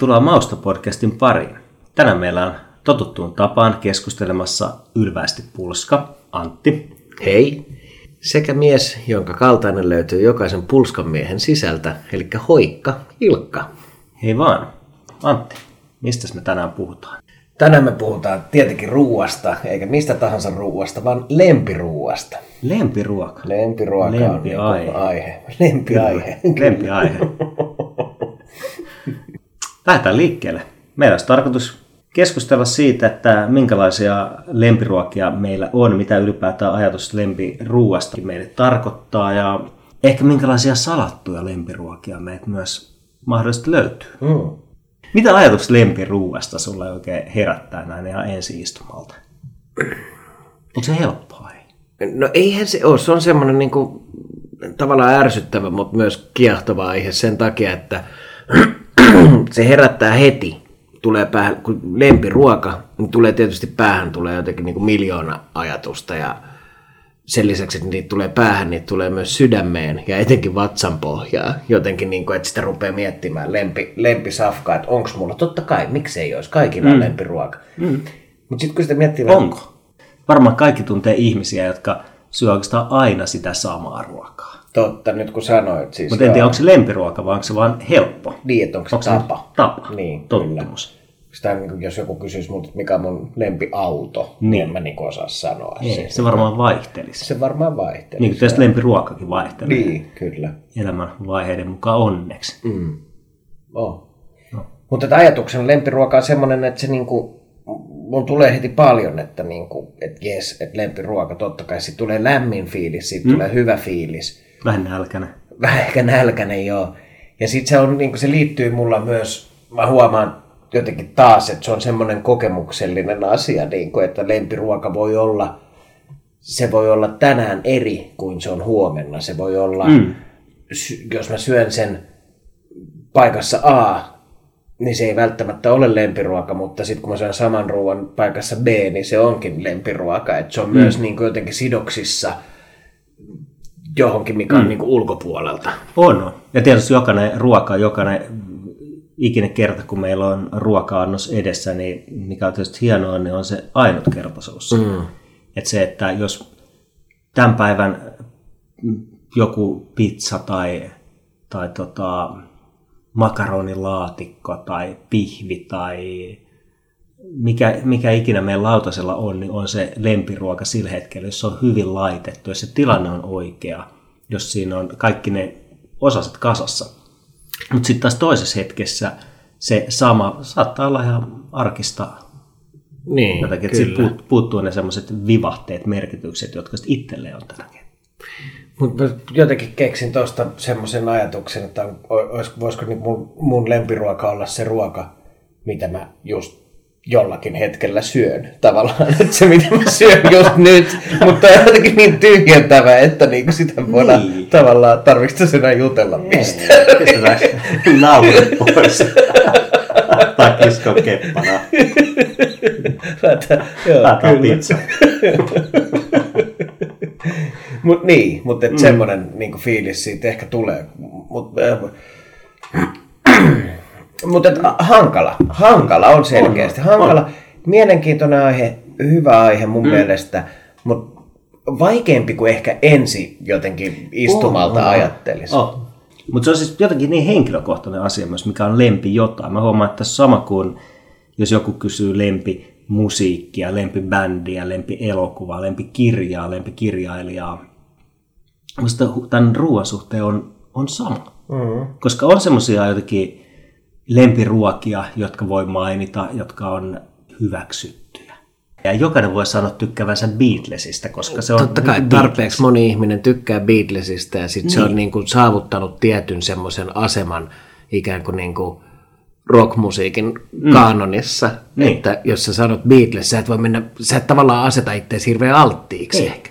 Tervetuloa Mausta-podcastin pariin. Tänään meillä on totuttuun tapaan keskustelemassa ylvästi pulska, Antti. Hei. Sekä mies, jonka kaltainen löytyy jokaisen pulskan miehen sisältä, eli hoikka, Ilkka. Hei vaan. Antti, mistä me tänään puhutaan? Tänään me puhutaan tietenkin ruuasta, eikä mistä tahansa ruuasta, vaan lempiruuasta. Lempiruoka. Lempiruoka Lempiaihe. on niin aihe. Lempiaihe. Lempiaihe. Lähdetään liikkeelle. Meillä olisi tarkoitus keskustella siitä, että minkälaisia lempiruokia meillä on, mitä ylipäätään ajatus lempiruuasta meille tarkoittaa ja ehkä minkälaisia salattuja lempiruokia meitä myös mahdollisesti löytyy. Mm. Mitä ajatus lempiruuasta sulla oikein herättää näin ihan ensi istumalta? Onko se helppoa? Ei? No eihän se ole. Se on semmoinen niin kuin, tavallaan ärsyttävä, mutta myös kiehtova aihe sen takia, että se herättää heti. Tulee päähän, kun lempiruoka, niin tulee tietysti päähän tulee jotenkin niin kuin miljoona ajatusta ja sen lisäksi, että niitä tulee päähän, niitä tulee myös sydämeen ja etenkin vatsan pohjaa. Jotenkin, niin kuin, että sitä rupeaa miettimään lempi, lempisafkaa, että onko mulla, totta kai, miksei olisi, kaikilla on lempiruoka. Mm. Mutta sitten kun sitä miettii... Onko? Varmaan kaikki tuntee ihmisiä, jotka syö oikeastaan aina sitä samaa ruokaa. Totta, nyt kun sanoit siis. Mutta en tiedä, onko se lempiruoka vai onko se vaan helppo? Niin, että onko se Onko se tapa? tapa? Niin, Tottumus. Sitä, niin kuin, jos joku kysyisi että mikä on mun lempiauto, niin, niin en mä niin kuin osaa sanoa. Ei, Se, se varmaan vaihtelisi. se varmaan vaihtelee. Niin kuin tietysti lempiruokakin vaihtelee Niin, kyllä. elämän vaiheiden mukaan onneksi. Mm. Oh. No. Mutta että ajatuksena lempiruoka on semmoinen, että se niinku, mun tulee heti paljon, että niinku, että jes, että lempiruoka, totta kai siitä tulee lämmin fiilis, siitä mm. tulee hyvä fiilis. Vähän nälkäinen. Vähän ehkä nälkäinen joo. Ja sitten se, on, niinku, se liittyy mulla myös, mä huomaan jotenkin taas, että se on semmoinen kokemuksellinen asia, niinku, että lempiruoka voi olla, se voi olla tänään eri kuin se on huomenna. Se voi olla, mm. jos mä syön sen paikassa A, niin se ei välttämättä ole lempiruoka, mutta sitten kun mä syön saman ruoan paikassa B, niin se onkin lempiruoka. Että se on mm. myös niin kuin jotenkin sidoksissa johonkin, mikä on mm. niin kuin ulkopuolelta. On. Ja tietysti jokainen ruoka, jokainen ikinen kerta, kun meillä on ruoka-annos edessä, niin mikä on tietysti hienoa, niin on se ainutkertaisuus. Mm. Että se, että jos tämän päivän joku pizza tai, tai tota, makaronilaatikko tai pihvi tai mikä, mikä ikinä meidän lautasella on, niin on se lempiruoka sillä hetkellä, jos se on hyvin laitettu, jos se tilanne on oikea, jos siinä on kaikki ne osaset kasassa. Mutta sitten taas toisessa hetkessä se sama saattaa olla ihan arkista Niin, jotakin, että siitä puut- puuttuu ne semmoiset vivahteet, merkitykset, jotka sitten itselleen on tärkeitä. Mutta jotenkin keksin tuosta semmoisen ajatuksen, että on, olis, voisiko niin mun, mun lempiruoka olla se ruoka, mitä mä just jollakin hetkellä syön. Tavallaan, että se mitä mä syön just nyt, mutta on jotenkin niin tyhjentävä, että niinku sitä voidaan Niin. niin. tavallaan, tarvitsetko sinä jutella mistään. Pistetään naurit pois. tai kiskon keppana. Laita, joo, kyllä. pizza. Mut niin, mutta mm. semmoinen niinku fiilis siitä ehkä tulee. Mut et, a- hankala. Hankala on selkeästi. On, hankala. Mielenkiintoinen aihe, hyvä aihe mun mm. mielestä, mutta vaikeampi kuin ehkä ensi jotenkin istumalta On, on, ajattelisi. on. Mutta se on siis jotenkin niin henkilökohtainen asia myös, mikä on lempi jotain. Mä huomaan, että sama kuin jos joku kysyy lempi musiikkia, lempibändiä, lempielokuva, lempikirjaa, lempikirjailijaa. Musta tämän ruoan suhteen on, on sama. Mm. Koska on semmoisia jotenkin lempiruokia, jotka voi mainita, jotka on hyväksyttyjä. Ja jokainen voi sanoa tykkäävänsä Beatlesista, koska se on Totta kai Beatles. tarpeeksi moni ihminen tykkää Beatlesista ja sit niin. se on niin kuin saavuttanut tietyn semmoisen aseman ikään kuin, niin kuin rockmusiikin mm. kanonissa, Niin. että jos sä sanot Beatles, sä et voi mennä, sä et tavallaan aseta itseäsi hirveän alttiiksi Ei. ehkä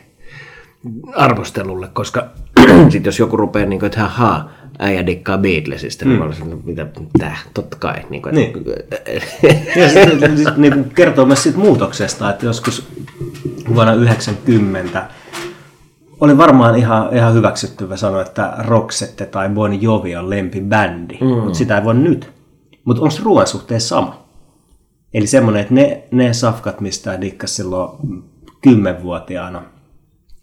arvostelulle, koska sit jos joku rupeaa niin kuin, että haha, äijä dikkaa Beatlesista, niin mä olisin, että mitä, mitä, totta kai. Niin kuin, Niin. Ja sitten sit, niin kertoo myös siitä muutoksesta, että joskus vuonna 90 oli varmaan ihan, ihan hyväksyttyvä sanoa, että Roxette tai Bon Jovi on lempibändi, mm. mutta sitä ei voi nyt. Mutta onko ruoan suhteen sama? Eli semmoinen, että ne, ne safkat, mistä dikkas silloin kymmenvuotiaana,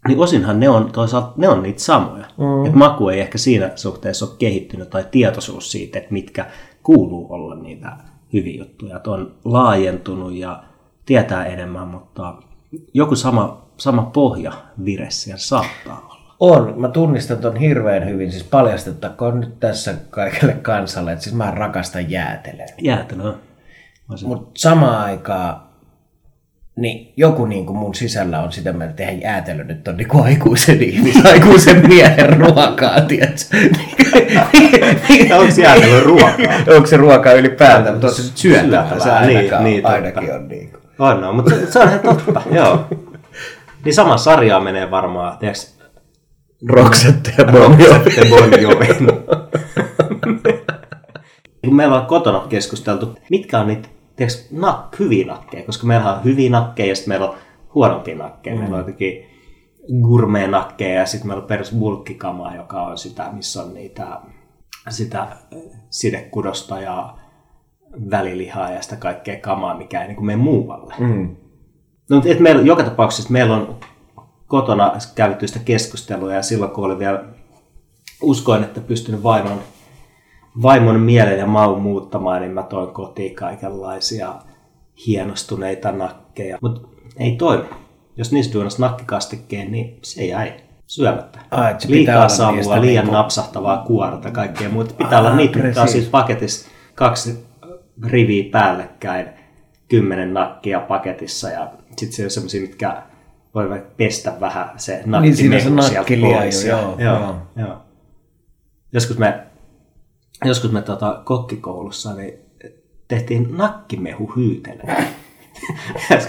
niin osinhan ne on toisaalta ne on niitä samoja. Mm. Et maku ei ehkä siinä suhteessa ole kehittynyt tai tietoisuus siitä, että mitkä kuuluu olla niitä hyviä juttuja. Että on laajentunut ja tietää enemmän, mutta joku sama, sama pohja vire siellä saattaa olla. On. Mä tunnistan ton hirveän hyvin. Siis paljastettakoon nyt tässä kaikille kansalle, että siis mä rakastan jäätelöä. Jäätelöä. Mutta samaan aikaan niin joku niin kuin mun sisällä on sitä mieltä, että eihän jäätelö nyt on niin kuin aikuisen ihmisen, aikuisen miehen ruokaa, tiedätkö? Onko jäätelö ruokaa? Onko se ruokaa ylipäätään, mutta on se syötävä, se ainakaan, niin, niin, ainakin on niin kuin. On, no, mutta se on ihan totta, joo. Niin sama sarjaa menee varmaan, tiedätkö? Roksette ja Bon Jovi. Bon Jovi. Kun meillä on kotona keskusteltu, mitkä on niitä tiedätkö, nak, hyviä nakkeja, koska meillä on hyviä nakkeja ja sitten meillä on huonompia nakkeja. Mm. Meillä on jotenkin gourmet-nakkeja ja sitten meillä on perus bulkkikamaa, joka on sitä, missä on niitä, sitä sidekudosta ja välilihaa ja sitä kaikkea kamaa, mikä ei niin mene muualle. Mm. No, et meillä, joka tapauksessa meillä on kotona käytetty sitä keskustelua ja silloin kun oli vielä uskoin, että pystynyt vaimon vaimon mielen ja maun muuttamaan, niin mä toin kotiin kaikenlaisia hienostuneita nakkeja. Mutta ei toimi. Jos niistä duunas nakkikastikkeen, niin se jäi syömättä. Ai, se Liikaa savua, liian niinku... napsahtavaa kuorta, kaikkea muuta. Pitää ah, olla niitä, mitkä on siis paketissa kaksi riviä päällekkäin, kymmenen nakkia paketissa ja sitten se on semmoisia, mitkä voi pestä vähän se nakki niin, siinä se nakki pois. Jo, joo, joo, joo. joo. Joskus me joskus me tota, kokkikoulussa niin tehtiin nakkimehu hyytelöä.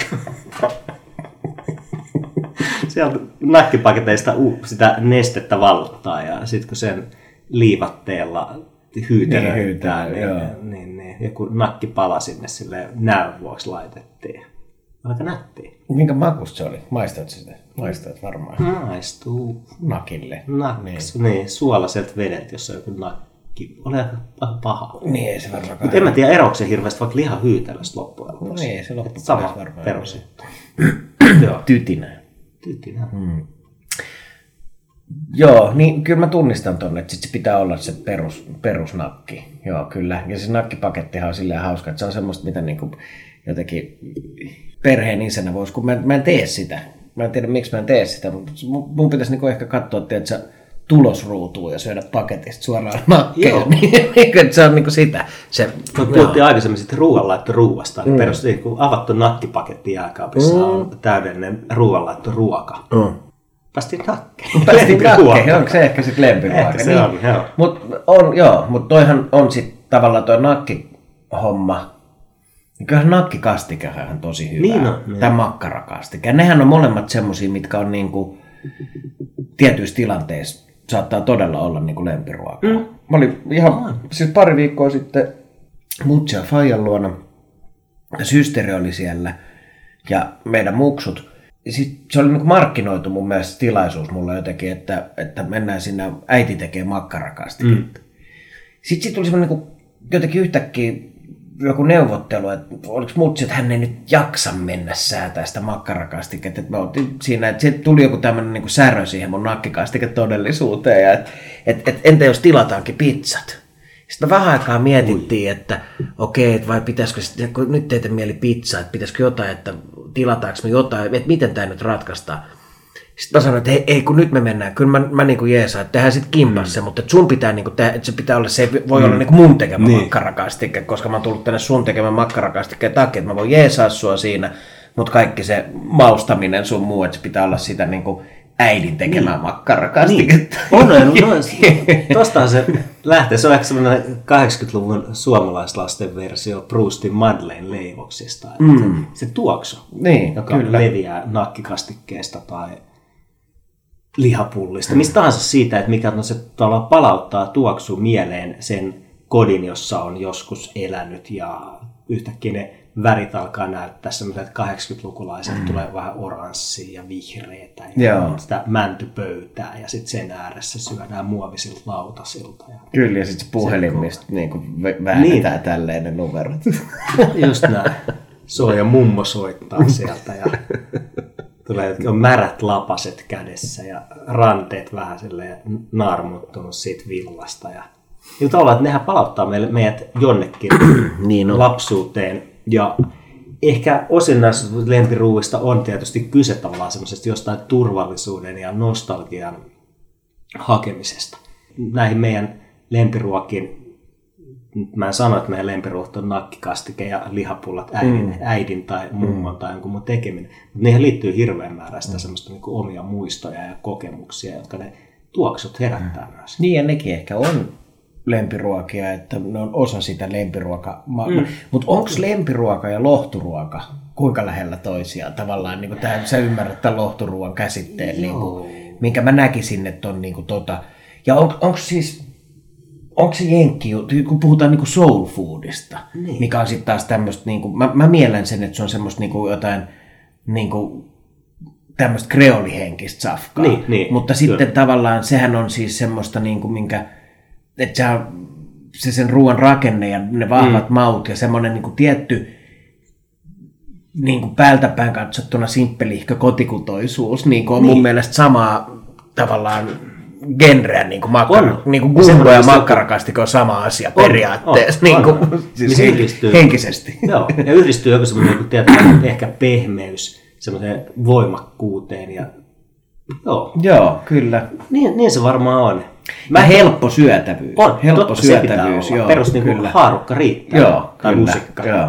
Sieltä nakkipaketeista sitä nestettä valottaa ja sitten kun sen liivatteella hyytelöitään, niin, niin, niin, niin, joku nakkipala sinne sille näön vuoksi laitettiin. Aika nättiä. Minkä makusta se oli? Maistat sitä? Maistat varmaan. Maistuu. Nakille. Nak, niin. niin, suolaiset vedet, jos on joku nakki ole paha. Niin, ei se varmaan Mutta en mä tiedä, eroako se hirveästi vaikka lihahyytelöstä loppujen lopuksi. No niin, se loppujen Sama varmaan. perus. Tytinä. Tytinä. Hmm. Joo, niin kyllä mä tunnistan tonne, että sit se pitää olla se perus, perusnakki. Joo, kyllä. Ja se nakkipakettihan on silleen hauska, että se on semmoista, mitä niinku jotenkin perheen isänä voisi, kun mä, mä en tee sitä. Mä en tiedä, miksi mä en tee sitä, mutta mun pitäisi niinku ehkä katsoa, että tulosruutuun ja syödä paketista suoraan nakkeja. niin, se on niin kuin sitä. Se, no, puhuttiin aikaisemmin sitten ruoanlaitto ruuasta. Mm. Perusti, kun avattu nakkipaketti jääkaapissa mm. on täydellinen ruoanlaitto ruoka. Mm. Päästiin nakkeen. Päästiin nakkeen, onko se ehkä sitten lempiruoka? Ehkä se niin. on, joo. Mut on, joo, mutta toihan on sitten tavallaan toi nakkihomma, niin kyllähän nakkikastike on tosi hyvä. Niin on. Tämä makkarakastike. Nehän on molemmat semmosia, mitkä on niinku tietyissä tilanteissa saattaa todella olla niin kuin lempiruokaa. Mm. Mä olin ihan, siis pari viikkoa sitten Mutsi ja Fajan luona. Systeri oli siellä ja meidän muksut. Ja sit se oli niin kuin markkinoitu mun mielestä tilaisuus mulle jotenkin, että, että mennään sinne, äiti tekee makkarakasti. Mm. Sitten sit tuli semmoinen niin jotenkin yhtäkkiä joku neuvottelu, että oliko mutsi, että hän ei nyt jaksa mennä säätää sitä makkarakastiketta. Että siinä, että sitten tuli joku tämmöinen niin särö siihen mun nakkikastike-todellisuuteen. Ja et, et, et, entä jos tilataankin pizzat? Sitten me vähän aikaa mietittiin, Ui. että okei, okay, vai pitäisikö, kun nyt teitä mieli pizza, että pitäisikö jotain, että tilataanko me jotain, että miten tämä nyt ratkaistaan. Sitten mä sanoin, että ei, ei kun nyt me mennään, kyllä mä, mä niin kuin jeesaan, että tehdään sitten kimpassa, mm. mutta sun pitää, niin kuin, tehdä, että se pitää olla, se voi mm. olla niin kuin mun tekemä niin. makkarakastike, koska mä oon tullut tänne sun tekemän makkarakastikkeen takia, että mä voin jeesaa sua siinä, mutta kaikki se maustaminen sun muu, että se pitää olla sitä niin kuin äidin tekemää niin. makkarakastiketta. Niin. On, on, on. Se lähtee. Se on ehkä semmoinen 80-luvun suomalaislasten versio Proustin Madeleine leivoksista. Mm. Se tuoksu, niin, joka kyllä. leviää nakkikastikkeesta tai lihapullista, mistä tahansa siitä, että mikä no se palauttaa tuoksu mieleen sen kodin, jossa on joskus elänyt ja yhtäkkiä ne värit alkaa näyttää semmoiset 80-lukulaiset, mm. tulee vähän oranssia ja vihreitä Joo. ja sitä mäntypöytää ja sitten sen ääressä syödään muovisilta lautasilta. Ja Kyllä, ja sitten puhelimista niin kuin väännetään niin. tälleen ne numerot. Just näin. Soo ja mummo soittaa sieltä ja tulee on märät lapaset kädessä ja ranteet vähän silleen naarmuttunut siitä villasta. Ja, ja tavallaan, että nehän palauttaa meille, meidät jonnekin niin on. lapsuuteen. Ja ehkä osin näistä lempiruuista on tietysti kyse tavallaan semmoisesta jostain turvallisuuden ja nostalgian hakemisesta. Näihin meidän lempiruokiin mä en sano, että meidän lempiruoat on nakkikastike ja lihapullat äidin, mm. äidin tai mummon mm. tai jonkun mun tekeminen. Mutta niihin liittyy hirveän määrä sitä mm. semmoista niin omia muistoja ja kokemuksia, jotka ne tuoksut herättää mm. myös. Niin ja nekin ehkä on lempiruokia, että ne on osa sitä lempiruokaa. Mm. Mutta onko lempiruoka ja lohturuoka kuinka lähellä toisiaan tavallaan? Niin tähän, sä ymmärrät tämän lohturuoan käsitteen, niin kuin, minkä mä näkisin, että on niin kuin, tota, ja on, onko siis onko se jenkki, kun puhutaan niinku soul foodista, niin. mikä on sitten taas tämmöistä, niinku, mä, mä mielen sen, että se on semmoista niinku jotain niinku, tämmöistä kreolihenkistä safkaa. Niin, niin, Mutta kyllä. sitten tavallaan sehän on siis semmoista, niinku, minkä, että se, se sen ruoan rakenne ja ne vahvat mm. maut ja semmoinen niinku tietty niin kuin päältäpäin katsottuna simppelihkö kotikutoisuus niin kuin on niin. mun mielestä samaa tavallaan genreä, niin kuin, makkara, on. niin kuin gumbo ja makkarakastiko on sama asia on, periaatteessa, on, niin kuin, on. Siis niin henkisesti. Joo, ja yhdistyy joku semmoinen niin tietää, ehkä pehmeys semmoiseen voimakkuuteen ja Joo. Joo, kyllä. Niin, niin se varmaan on. Mä helppo syötävyys. On, helppo totta, syötävyys. Se pitää olla. Perus niin kuin haarukka riittää. Joo, tai kyllä. musikka. Joo.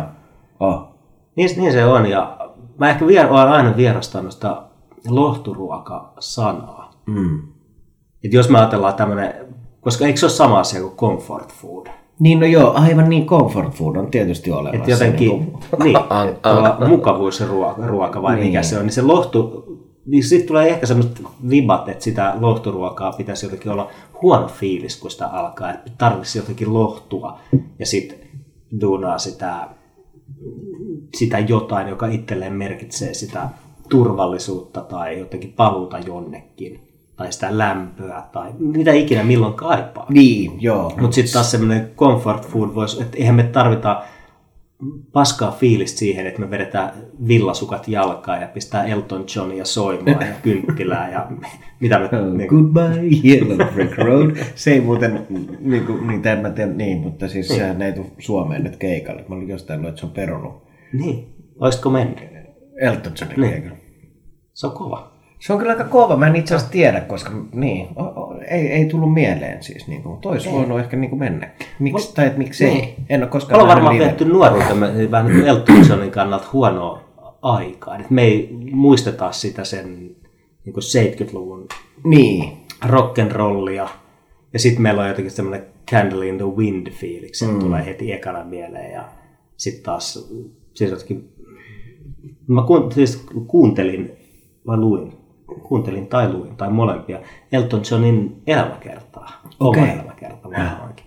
Oh. Niin, niin, se on. Ja mä ehkä vier, olen aina vierastanut sitä lohturuoka-sanaa. Mm. Et jos me ajatellaan tämmöinen, koska eikö se ole sama asia kuin comfort food? Niin no joo, aivan niin comfort food on tietysti olemassa. Et jotenkin, niin, niin mukavuusruoka ruoka vai niin. mikä se on, niin se lohtu, niin sitten tulee ehkä semmoiset vibat, että sitä lohturuokaa pitäisi jotenkin olla huono fiilis, kun sitä alkaa, että tarvitsisi jotenkin lohtua ja sitten duunaa sitä, sitä jotain, joka itselleen merkitsee sitä turvallisuutta tai jotenkin paluuta jonnekin tai sitä lämpöä tai mitä ikinä milloin kaipaa. Niin, joo. Mutta sitten taas semmoinen comfort food voisi, että eihän me tarvita paskaa fiilistä siihen, että me vedetään villasukat jalkaan ja pistää Elton Johnia soimaan ja kynttilää ja mitä me... Oh, niin kuin... Goodbye Yellow Brick Road. Se ei muuten, niin, kuin, niin, en mä tiedä, niin, mutta siis niin. sehän ei tule Suomeen nyt keikalle. Mä olin jostain että se on perunut. Niin. Olisitko mennyt? Elton Johnin niin. keikalle. Se on kova. Se on kyllä aika kova, mä en itse asiassa tiedä, koska niin, o, o, ei, ei tullut mieleen siis, niin kuin, tois voinut ehkä niin kuin mennä. Miksi, Mut, tai että miksi niin. ei, en ole koskaan Ollaan varmaan vietty nuoruutemme vähän niin Elton Johnin kannalta huonoa aikaa, että me ei muisteta sitä sen niin kuin 70-luvun niin. rock'n'rollia, ja sitten meillä on jotenkin semmoinen Candle in the Wind fiiliksi, mm. tulee heti ekana mieleen, ja sitten taas siis jotenkin, mä siis kuuntelin vai luin kuuntelin tai luin tai molempia Elton Johnin elämäkertaa, okay. oma elämäkerta varmaankin.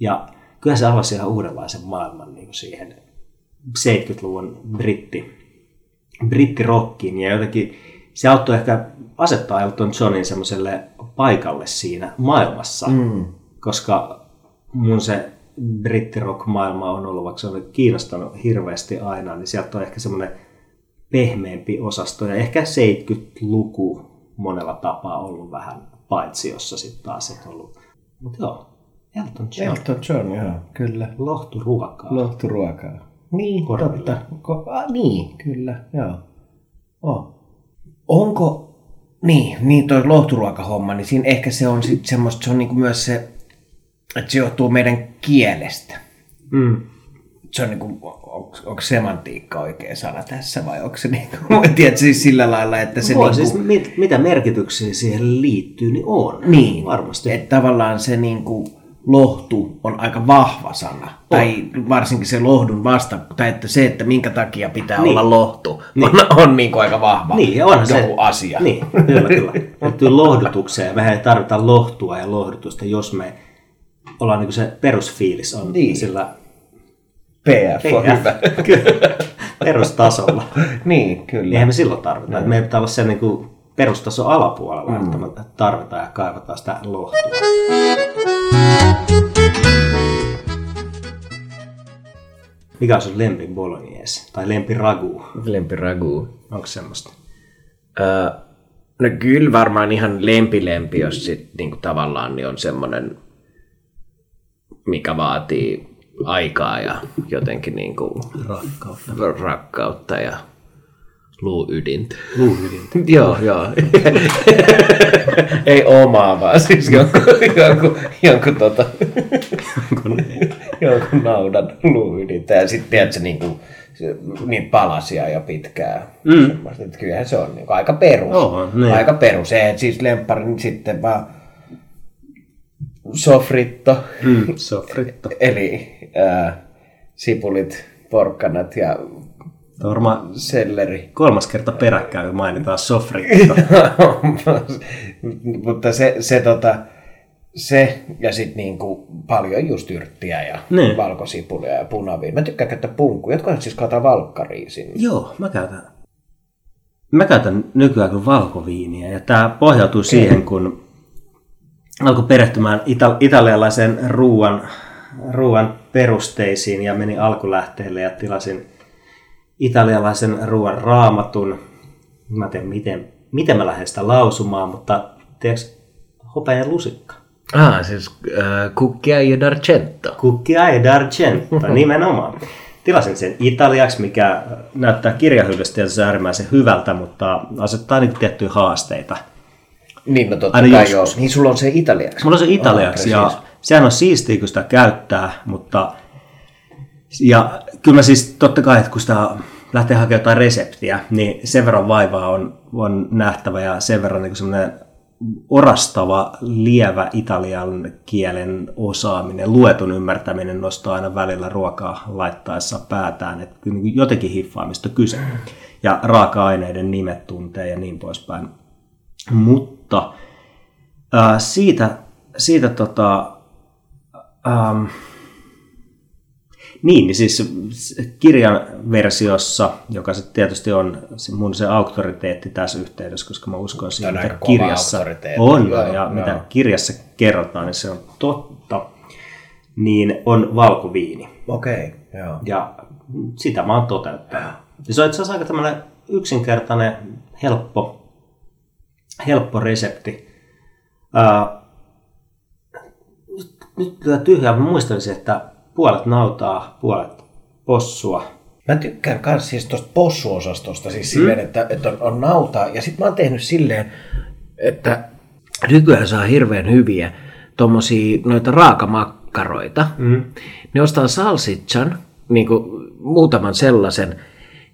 Ja kyllä se avasi ihan uudenlaisen maailman niin kuin siihen 70-luvun britti, brittirokkiin ja jotenkin se auttoi ehkä asettaa Elton Johnin semmoiselle paikalle siinä maailmassa, mm. koska mun se brittirock-maailma on ollut, vaikka se on kiinnostanut hirveästi aina, niin sieltä on ehkä semmoinen pehmeämpi osasto. Ja ehkä 70-luku monella tapaa ollut vähän paitsi, jossa sitten taas et ollut. Mutta joo, Elton John. Elton John, joo, kyllä. Lohturuokaa. Lohturuokaa. Niin, Korville. totta. Ko- ah, niin, kyllä, joo. Oh. Onko, niin, niin toi lohturuokahomma, niin siinä ehkä se on sitten semmoista, se on niinku myös se, että se johtuu meidän kielestä. Mm. Se on niinku, onko, onko semantiikka oikea sana tässä vai onko se niin kuin, tiedät, siis sillä lailla, että se... Voi, niin siis mit, mitä merkityksiä siihen liittyy, niin on. Niin, varmasti. Että tavallaan se niin kuin, lohtu on aika vahva sana. On. Tai varsinkin se lohdun vasta, tai että se, että minkä takia pitää niin. olla lohtu, niin. on, on niin kuin aika vahva niin, joku se, asia. Niin, kyllä, kyllä. Liittyy lohdutukseen. Mehän ei tarvita lohtua ja lohdutusta, jos me ollaan niin kuin se perusfiilis on Niin. sillä PF on hyvä. Kyllä. Perustasolla. niin, kyllä. Eihän me silloin tarvita. Mm. Meidän pitää olla se niin kuin perustaso alapuolella, mm. että me tarvitaan ja kaivataan sitä lohtua. Mikä on sun lempi bolognese? Tai lempi ragu? Lempi ragu. Onko semmoista? Öö, no kyllä varmaan ihan lempi-lempi, jos sit niinku tavallaan niin on semmoinen, mikä vaatii aikaa ja jotenkin niinku Rakkautta. rakkautta ja luuydintä. Luuhyvintä. joo, joo. Ei omaa, vaan siis jonkun, jonkun, jonkun, tota, jonkun naudan luuydintä. Ja sitten tiedätkö, niin kuin, niin palasia ja pitkää. Mm. Kyllähän se on niin kuin, aika perus. Oo, niin. aika perus. Ei, siis lemppari niin sitten vaan sofritto. Mm, sofritto. Eli ää, sipulit, porkkanat ja varmaan selleri. kolmas kerta peräkkäin, kun mainitaan sofritto. Mutta se, se, tota, se ja sitten niinku paljon just yrttiä ja Niin. valkosipulia ja punaviin. Mä tykkään käyttää punkkuja. Jotkut siis kaataa valkkariin sinne. Joo, mä käytän, mä käytän nykyään kyllä valkoviiniä ja tämä pohjautuu siihen, kun alkoi perehtymään ita- italialaisen ruoan, ruoan perusteisiin ja meni alkulähteelle ja tilasin italialaisen ruoan raamatun. Mä en tiedä, miten, miten mä lähden sitä lausumaan, mutta tiedätkö, hopea lusikka. Ah, siis äh, kukkia ja darcento. Cookia e d'argento, nimenomaan. Tilasin sen italiaksi, mikä näyttää kirjahyllystä tietysti äärimmäisen hyvältä, mutta asettaa niin tiettyjä haasteita. Niin, no totta Aina kai joo. Niin sulla on se italiaksi. Mulla on se italiaksi Ah, ja precis. sehän on siistiä, kun sitä käyttää, mutta ja kyllä mä siis totta kai, että kun sitä lähtee hakemaan jotain reseptiä, niin sen verran vaivaa on, on nähtävä ja sen verran niin semmoinen orastava, lievä italian kielen osaaminen, luetun ymmärtäminen nostaa aina välillä ruokaa laittaessa päätään, että kyllä niin jotenkin hiffaamista kyse. Ja raaka-aineiden nimet tuntee ja niin poispäin. Mutta ää, siitä, siitä tota, ähm, niin, niin siis kirjan versiossa, joka se tietysti on se mun se auktoriteetti tässä yhteydessä, koska mä uskon siihen, mitä kirjassa on Joo, ja joo. mitä kirjassa kerrotaan, niin se on totta, niin on valkoviini. Okei, okay, joo. Ja sitä mä oon toteuttanut. Ja se on itse asiassa aika tämmöinen yksinkertainen, helppo, helppo resepti. Ää, nyt, nyt lyö tyhjää. Mä muistelisin, että puolet nautaa, puolet possua. Mä tykkään kans siis tosta possuosastosta, siis silleen, Mm. että, että on, on nautaa. Ja sit mä oon tehnyt silleen, että nykyään saa hirveän hyviä tommosia noita raakamakkaroita. Mm. Ne ostaa salsichan, niin kuin muutaman sellaisen.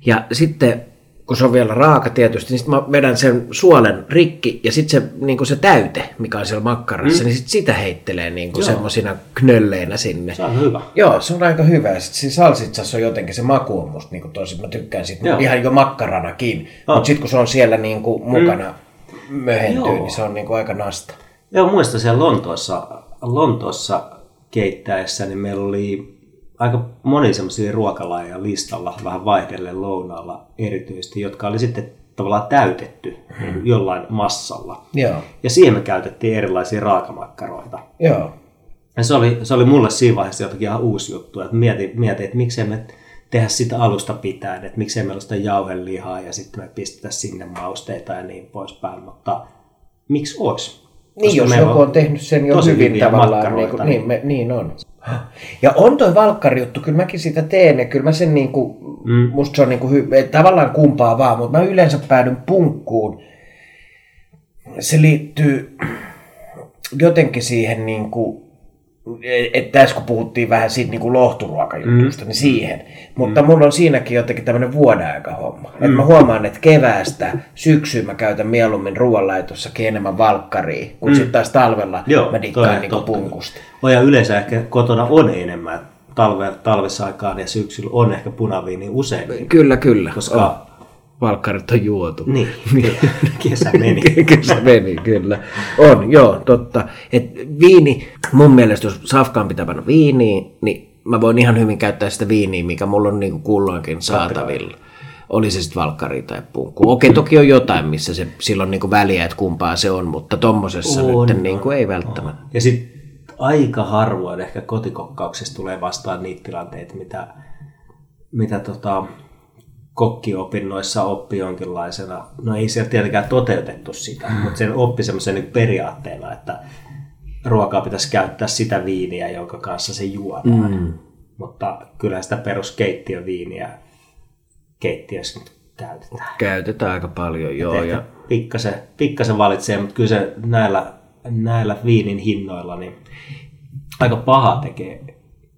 Ja sitten kun se on vielä raaka tietysti, niin sitten mä vedän sen suolen rikki ja sitten se, niin se täyte, mikä on siellä makkarassa, mm. niin sit sitä heittelee niin Joo. semmosina knölleinä sinne. Se on hyvä. Joo, se on aika hyvä. Ja sitten siinä salsitsassa on jotenkin se maku on musta niinku tosi, mä tykkään siitä Joo. ihan jo makkaranakin. Oh. Mutta sitten kun se on siellä niinku mukana möhentyy, Joo. niin se on niinku aika nasta. Joo, muistan siellä Lontoossa, Lontoossa keittäessä, niin meillä oli aika moni semmoisia ruokalajeja listalla, vähän vaihdellen lounaalla erityisesti, jotka oli sitten tavallaan täytetty hmm. jollain massalla. Joo, Ja siihen me käytettiin erilaisia raakamakkaroita. joo. Ja se oli, se oli mulle siinä vaiheessa jotakin ihan uusi juttu, että mietin, mietin että miksei me tehdä sitä alusta pitäen, että miksei meillä ole sitä jauhelihaa ja sitten me pistetä sinne mausteita ja niin poispäin, mutta miksi olisi? Niin, Koska jos joku on tehnyt sen jo hyvin tavallaan. Niin, kuin, niin, me, niin on. Ja on toi valkkari juttu, kyllä mäkin sitä teen ja kyllä mä sen niinku, mm. musta se on niinku tavallaan kumpaa vaan, mutta mä yleensä päädyn punkkuun. Se liittyy jotenkin siihen niinku, että tässä kun puhuttiin vähän siitä niin lohturuokajutusta, mm. niin siihen. Mutta mm. mulla on siinäkin jotenkin tämmöinen vuodenaika homma. Mm. Että mä huomaan, että keväästä syksyyn mä käytän mieluummin ruoanlaitossakin enemmän valkkaria, kun mm. sitten taas talvella Joo, mä dikkaan on niin punkusta. Oh, ja yleensä ehkä kotona on enemmän. Talve, talvessa aikaan ja syksyllä on ehkä punaviini usein. Kyllä, kyllä. Koska... Valkkarit on juotu. Niin, kesä meni. Kyllä meni, kyllä. On, joo, totta. Et viini, mun mielestä jos safkaan pitää panna viiniä, niin mä voin ihan hyvin käyttää sitä viiniä, mikä mulla on niin kulloinkin saatavilla. Oli se sitten valkkari tai punkku. Okei, toki on jotain, missä se silloin niin väliä, että kumpaa se on, mutta tommosessa on, nyt niin kuin ei välttämättä. Ja sitten aika harvoin ehkä kotikokkauksessa tulee vastaan niitä tilanteita, mitä, mitä tota, kokkiopinnoissa oppi jonkinlaisena, no ei siellä tietenkään toteutettu sitä, mm. mutta sen oppi semmoisen niin periaatteena, että ruokaa pitäisi käyttää sitä viiniä, jonka kanssa se juodaan. Mm. Mutta kyllä sitä peruskeittiöviiniä keittiössä nyt käytetään. Käytetään aika paljon, joo. Ja... Pikkasen, pikkasen valitsee, mutta kyllä se näillä, näillä viinin hinnoilla niin aika paha tekee.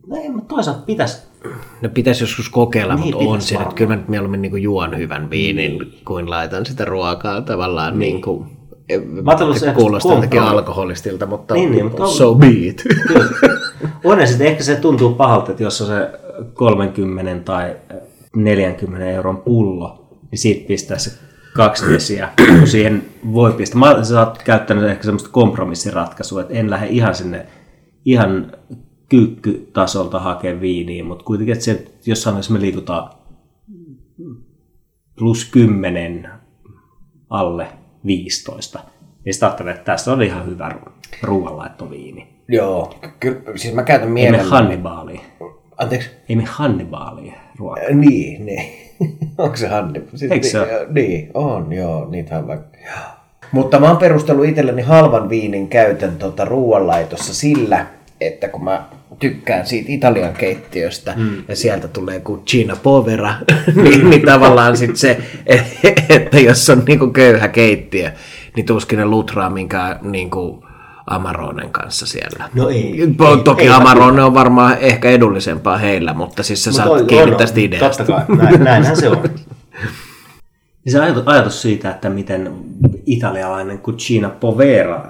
No ei, mutta toisaalta pitäisi No pitäisi joskus kokeilla, niin, mutta on se, että kyllä mä nyt mieluummin niin juon hyvän viinin, niin. kuin laitan sitä ruokaa tavallaan niin. Niin kuin, Mä että kuulostaa jotenkin alkoholistilta, mutta, niin, niin, mutta so be it. On sitten ehkä se tuntuu pahalta, että jos on se 30 tai 40 euron pullo, niin siitä pistää se kaksi desiä, kun siihen voi pistää. Mä sä oot käyttänyt ehkä semmoista kompromissiratkaisua, että en lähde ihan sinne ihan kyykkytasolta hakea viiniä, mutta kuitenkin, että se, jossain vaiheessa me liikutaan plus 10 alle 15, niin sitten ajattelee, että tässä on ihan hyvä ruoanlaittoviini. Joo, kyllä, siis mä käytän mielelläni. Ei me Hannibaalia. Anteeksi? Ei me Hannibaalia ruokaa. Äh, niin, niin. Onko se Hannibal? Siis, Eikö se niin, niin, on, joo, niitähän vaikka. Mutta mä oon perustellut itselleni halvan viinin käytön tota ruoanlaitossa sillä, että kun mä tykkään siitä Italian keittiöstä mm. ja sieltä tulee Cucina Povera, niin, niin tavallaan sit se, että jos on niinku köyhä keittiö, niin tuskin ne lutraa minkä niinku Amaronen kanssa siellä. No ei. Toki ei, Amarone ei, on varmaan ehkä edullisempaa heillä, mutta siis sä saat kiinni tästä ideasta. Totta kai, näin, näinhän se on. Niin se ajatus, ajatus siitä, että miten italialainen Cucina Povera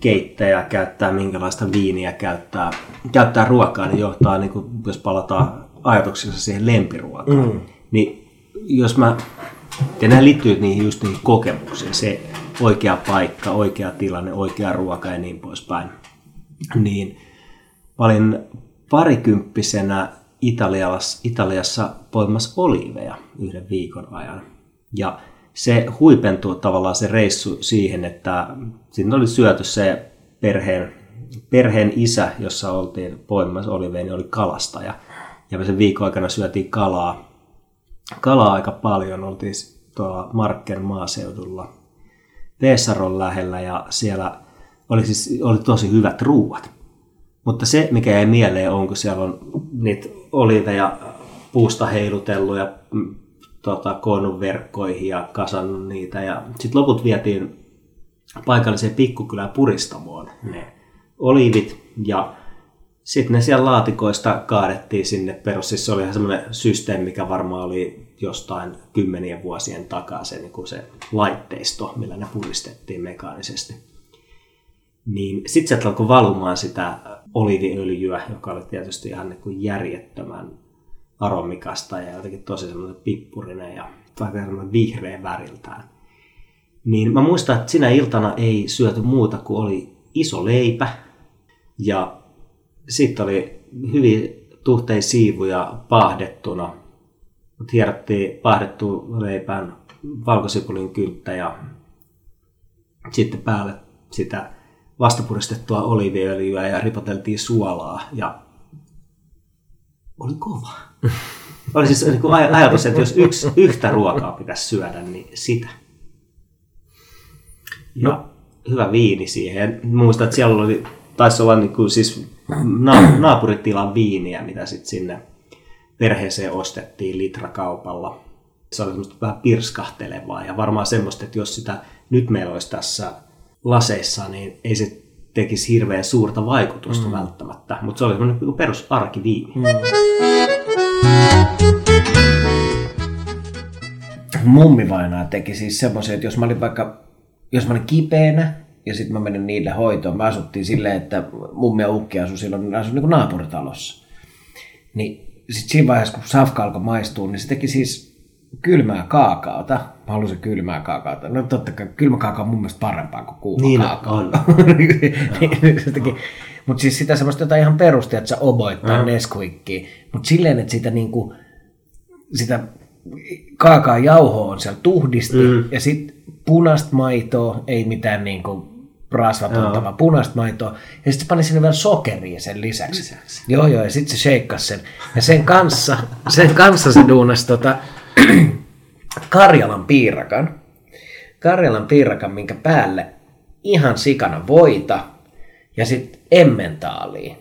keittäjä käyttää, minkälaista viiniä käyttää, käyttää ruokaa, niin johtaa, niin kuin, jos palataan ajatuksessa siihen lempiruokaan. Mm. Niin jos mä, ja nämä liittyy niihin just niihin kokemuksiin, se oikea paikka, oikea tilanne, oikea ruoka ja niin poispäin. Niin mä olin parikymppisenä Italiassa, Italiassa poimassa oliiveja yhden viikon ajan. Ja se huipentui tavallaan se reissu siihen, että sinne oli syöty se perheen, perheen isä, jossa oltiin poimassa oliveja, niin oli kalastaja. Ja me sen viikon aikana syötiin kalaa, kalaa aika paljon. Oltiin tuolla Markken maaseudulla Pesaron lähellä ja siellä oli, siis, oli tosi hyvät ruuat. Mutta se, mikä jäi mieleen, on, kun siellä on niitä oliveja puusta heilutellut ja tota, koonnut verkkoihin ja kasannut niitä. Ja sitten loput vietiin paikalliseen pikkukylään puristamoon ne olivit ja sitten ne siellä laatikoista kaadettiin sinne perus. Siis se oli ihan semmoinen systeemi, mikä varmaan oli jostain kymmenien vuosien takaa se, niin kuin se laitteisto, millä ne puristettiin mekaanisesti. Niin sitten sieltä alkoi valumaan sitä oliviöljyä, joka oli tietysti ihan niin kuin järjettömän aromikasta ja jotenkin tosi semmoinen pippurinen ja semmoinen vihreä väriltään. Niin mä muistan, että sinä iltana ei syöty muuta kuin oli iso leipä ja sitten oli hyvin tuhtei siivuja pahdettuna. Hierottiin pahdettu leipään valkosipulin kynttä ja sitten päälle sitä vastapuristettua oliiviöljyä ja ripoteltiin suolaa ja oli kova. Oli siis niin kuin ajatus, että jos yksi, yhtä ruokaa pitäisi syödä, niin sitä. Ja no. hyvä viini siihen. Muistan, että siellä oli, taisi olla niin kuin, siis naapuritilan viiniä, mitä sitten sinne perheeseen ostettiin litrakaupalla. Se oli semmoista vähän pirskahtelevaa ja varmaan semmoista, että jos sitä nyt meillä olisi tässä laseissa, niin ei se tekisi hirveän suurta vaikutusta mm. välttämättä, mutta se oli semmoinen niin perus arkiviini. Mm. Mummi vainaa teki siis semmoisia, että jos mä olin vaikka, jos mä olin kipeänä ja sitten mä menin niille hoitoon, mä asuttiin silleen, että mummi ja ukki asui silloin, ne asui niin naapuritalossa. Niin sitten siinä vaiheessa, kun safka alkoi maistua, niin se teki siis kylmää kaakaota. Mä halusin kylmää kaakaota. No totta kai kylmä kaakao on mun mielestä parempaa kuin kuuma Niin kaakao. on. Mutta siis sitä semmoista jotain ihan perusti, että sä oboittaa mm. Nesquikkiä. Mutta silleen, että sitä niinku, sitä kaakaa jauhoa on siellä tuhdisti mm. ja sitten punaista maitoa, ei mitään niinku rasvatonta, vaan punaista maitoa. Ja sitten pani sinne vielä sokeria sen lisäksi. lisäksi. Joo, joo, ja sitten se sheikkasi sen. Ja sen kanssa, sen kanssa se duunasi tota, Karjalan piirakan. Karjalan piirakan, minkä päälle ihan sikana voita ja sitten emmentaalia.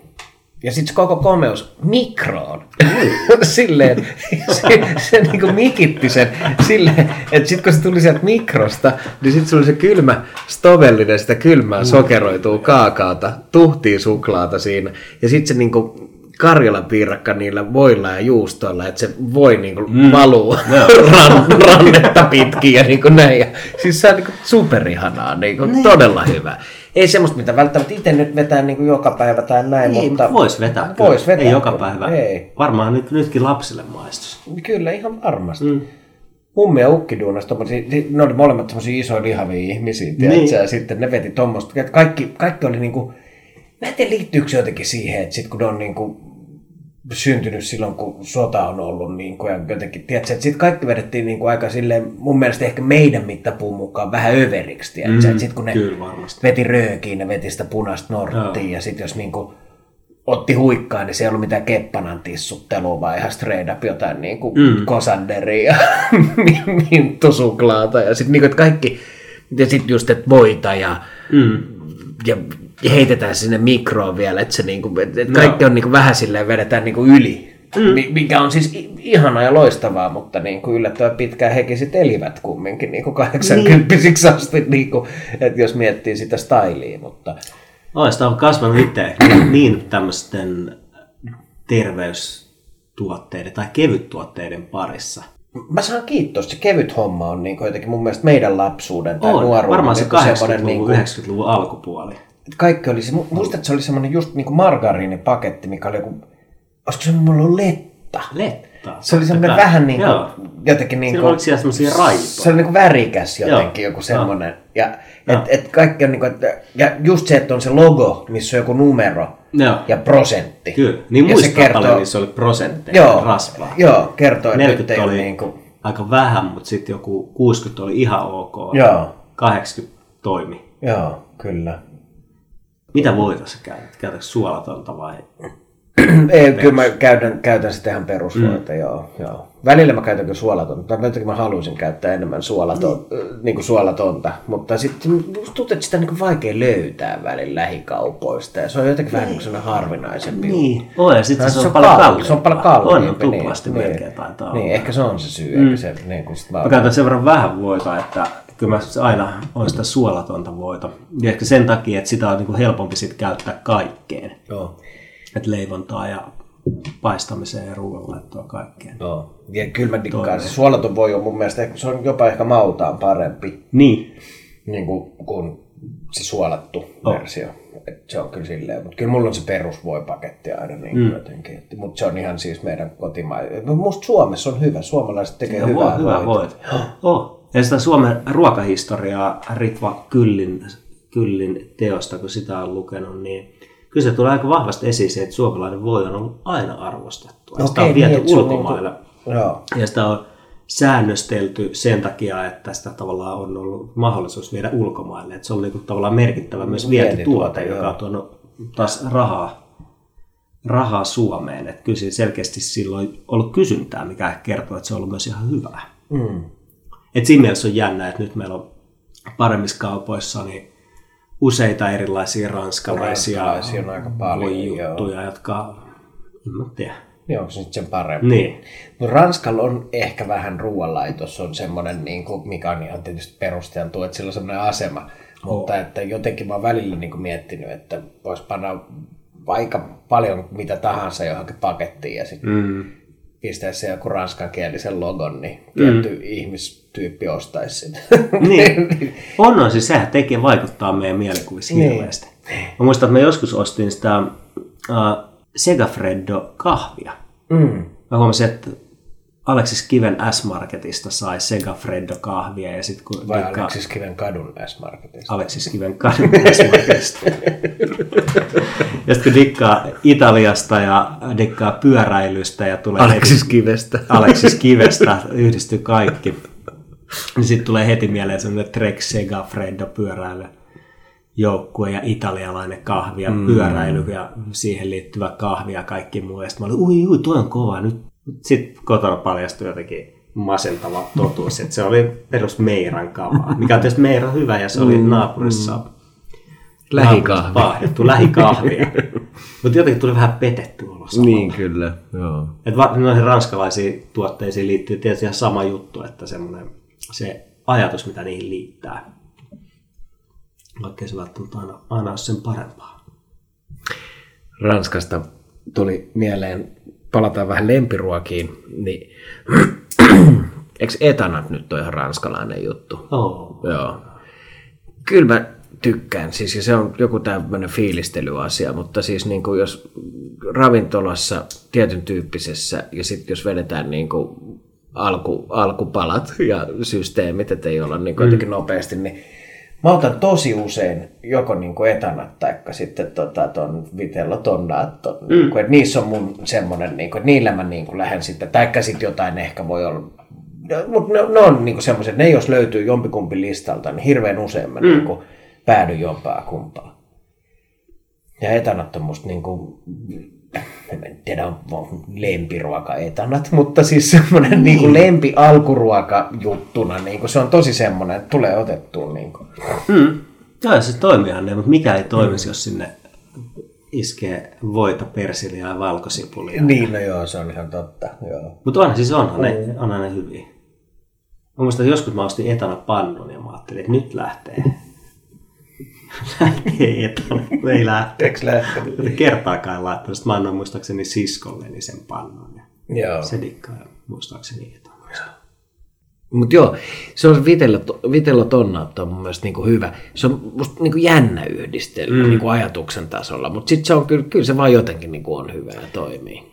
Ja sitten koko komeus mikroon. silleen, se, se niinku mikitti sen silleen, että sitten kun se tuli sieltä mikrosta, niin sitten se oli se kylmä stovellinen, sitä kylmää sokeroituu kaakaata, tuhtii suklaata siinä. Ja sitten se niinku Karjalan piirakka niillä voilla ja juustoilla, että se voi niinku mm. valuu ran, rannetta pitkin ja niinku näin. Ja, siis se on niinku superihanaa, niinku, niin. todella hyvä. Ei semmoista, mitä välttämättä itse nyt vetää niinku joka päivä tai näin, Ei, mutta... vois vetää. Vois vetää. Ei joka päivä. Ei. Varmaan nyt, nytkin lapsille maistus. Kyllä, ihan varmasti. Mm. Mummi ja ukki duunas ne oli molemmat semmosia isoja lihavia ihmisiä? Niin. ja sitten ne veti tommoista, että kaikki, kaikki oli niinku, mä en tiedä liittyykö se jotenkin siihen, että sit kun ne on niinku syntynyt silloin, kun sota on ollut, niin kuin, ja jotenkin, tiedätkö, että sitten kaikki vedettiin niin kuin aika silleen, mun mielestä ehkä meidän mittapuun mukaan vähän överiksi, tiedätkö, mm, sitten kun ne veti röökiin, ne veti sitä punaista norttia, ja sitten jos niin kuin, otti huikkaa, niin se ei ollut mitään keppanan tissuttelua, vaan ihan straight up jotain niin kuin mm. kosanderia ja mintusuklaata, ja sitten niin kuin, kaikki, ja sitten just, että voita ja, mm. ja ja heitetään sinne mikroon vielä, että se niinku, et, et kaikki on niinku vähän silleen vedetään niinku yli. Mm. Mikä on siis ihanaa ja loistavaa, mutta niinku yllättävän pitkään hekin sitten elivät kumminkin niinku 80 niin. asti, niinku, että jos miettii sitä styliä, mutta sitä on kasvanut itse niin tämmöisten terveystuotteiden tai kevyttuotteiden parissa. mä saan kiitos, se kevyt homma on niinku jotenkin mun mielestä meidän lapsuuden tai On, nuoruuden. varmaan se niinku semmoinen 80-luvun, niinku- 90-luvun alkupuoli. Että kaikki oli se, mu- muistat, että se oli semmoinen just niinku margariinipaketti, mikä oli joku, olisiko se mulla ollut letta? Letta. Se oli semmoinen kai. vähän niin kuin, Joo. jotenkin niin Siinä kuin, oliko siellä semmoisia raipoja? se oli niin kuin värikäs jotenkin, Joo. joku semmoinen. Ja Joo. et, et kaikki on niin kuin, että, ja just se, että on se logo, missä on joku numero Joo. ja prosentti. Kyllä. Niin ja kertoo, niissä oli prosentteja joo, rasvaa. joo, kertoo, että nyt 40 ei ole oli niin kuin, aika vähän, mutta sitten joku 60 oli ihan ok. Joo. 80 toimi. joo, kyllä. Mitä voita sä käytät? Käytätkö suolatonta vai? Ei, kyllä mä käytän, käytän sitä ihan perusvoita, mm. joo, joo. Välillä mä käytän kyllä suolatonta, tai jotenkin mä haluaisin käyttää enemmän suolaton, mm. niin kuin suolatonta, mutta sitten tuntuu, että sitä on niin vaikea löytää välillä lähikaupoista, ja se on jotenkin vähän niin sellainen harvinaisempi. Niin. Oh, ja sitten No, se, on paljon kalli- kalliimpi. Se on paljon kalliimpi. On, on tuplasti niin, melkein niin. taitaa Niin, olla. ehkä se on se syy, mm. eikä se, niin kuin sit Mä käytän sen verran vähän voita, että kyllä mä aina on sitä suolatonta voita. Ja ehkä sen takia, että sitä on niin kuin helpompi sit käyttää kaikkeen. Joo. Että leivontaa ja paistamiseen ja ruoanlaittoa kaikkeen. Joo. Ja kyllä mä dikkaan, se suolaton voi on mun mielestä, se on jopa ehkä mautaan parempi Niin. niin kuin, kuin se suolattu Oh. versio. Et se on kyllä silleen, mutta kyllä mulla on se perusvoipaketti aina niin mm. jotenkin. Mutta se on ihan siis meidän kotimaa. Musta Suomessa on hyvä, suomalaiset tekee hyvää, voi, hyvä voita. voit. Oh. Ja sitä Suomen ruokahistoriaa Ritva Kyllin, Kyllin teosta, kun sitä on lukenut, niin kyllä se tulee aika vahvasti esiin se, että suomalainen voi on ollut aina arvostettua. Ja sitä on viety niin, ulkomaille. Niinku, joo. Ja sitä on säännöstelty sen takia, että sitä tavallaan on ollut mahdollisuus viedä ulkomaille. Että se on niinku tavallaan merkittävä myös vientituote, joka on tuonut taas rahaa, rahaa Suomeen. Että kyllä siinä selkeästi silloin ollut kysyntää, mikä kertoo, että se on ollut myös ihan hyvää. Mm. Et siinä mielessä on jännä, että nyt meillä on paremmissa kaupoissa niin useita erilaisia ranskalaisia, Ranskalaisia on aika paljon, juttuja, jotka, en mä tiedä. Niin onko se nyt sen parempi? Niin. No Ranskalla on ehkä vähän ruoanlaitos on semmoinen, niin kuin, mikä on ihan tietysti perusteltu, että sillä on semmoinen asema. Mutta että jotenkin mä oon välillä niin kuin miettinyt, että voisi panna aika paljon mitä tahansa johonkin pakettiin ja sitten Mm. pistää se joku ranskankielisen logon, niin tietty ihmistyyppi ostaisi sitä. Niin. On, on siis sehän tekee, vaikuttaa meidän mielikuvissa Niin. hirveästi. Mä muistan, että mä joskus ostin sitä uh, Segafreddo kahvia. mm. Mä huomasin, että Aleksis Kiven S-Marketista sai Segafreddo kahvia ja sitten kun Vai Aleksis Kiven kadun S-Marketista? Aleksis Kiven kadun S-Marketista. ja sitten kun dikkaa Italiasta ja dikkaa pyöräilystä ja tulee Aleksis Kivestä. Aleksis Kivestä yhdistyy kaikki. Niin sitten tulee heti mieleen semmoinen Trek Segafredo pyöräily joukkue ja italialainen kahvi ja mm. pyöräily ja siihen liittyvä kahvi ja kaikki muu. Ja sitten mä olin, ui, ui, toi on kova. Nyt sitten kotona paljastui jotenkin masentava totuus, että se oli perus Meiran kamaa, mikä on tietysti Meira hyvä ja se oli naapurissa Lähikahvi. Vaahdettu lähikahvia. Mutta jotenkin tuli vähän petetty olo samalla. Niin, kyllä. Joo. Et noihin ranskalaisiin tuotteisiin liittyy tietysti ihan sama juttu, että semmoinen se ajatus, mitä niihin liittää, vaikka se välttämättä aina, aina ole sen parempaa. Ranskasta tuli mieleen, palataan vähän lempiruokiin, niin eikö etanat nyt ole ihan ranskalainen juttu? Oh. Joo. Kyllä mä tykkään, siis ja se on joku tämmöinen fiilistelyasia, mutta siis niin kuin jos ravintolassa tietyn tyyppisessä ja sitten jos vedetään niin kuin alku, alkupalat ja systeemit, että ei olla niin kuin jotenkin nopeasti, niin mä otan tosi usein joko niin kuin etanat tai sitten tota, ton vitello tonnaat, ton, mm. niin kuin, että niissä on mun semmoinen, niin kuin, että niillä mä niin kuin lähden sitten, taikka sitten jotain ehkä voi olla mutta ne, ne on niinku semmoiset, ne jos löytyy jompikumpi listalta, niin hirveän usein mä mm. niinku päädyn jompaa kumpaa. Ja etanat on musta niinku, en tiedä on lempiruoka etanat, mutta siis semmoinen mm. niinku lempi alkuruoka juttuna, niinku, se on tosi semmoinen, että tulee otettua. Niinku. Mm. Joo, se toimiihan ne, mutta mikä ei toimisi, mm. jos sinne iskee voita, persiliä ja valkosipulia. Niin, no joo, se on ihan totta. Joo. Mutta onhan siis onhan ne, onhan ne hyviä. Mä muistan, että joskus mä ostin etana pannun ja mä ajattelin, että nyt lähtee. Lähtee etana, mutta ei lähtenyt? Mutta kertaakaan laittanut. Sitten mä annoin muistaakseni siskolleni sen pannun. Ja Joo. se dikkaa muistaakseni etana. Mutta joo, se on Vitello, Vitello Tonnaatto on mun mielestä niinku hyvä. Se on musta niinku jännä yhdistelmä mm. niinku ajatuksen tasolla, mutta sitten se on kyllä, kyllä se vaan jotenkin niinku on hyvä ja toimii.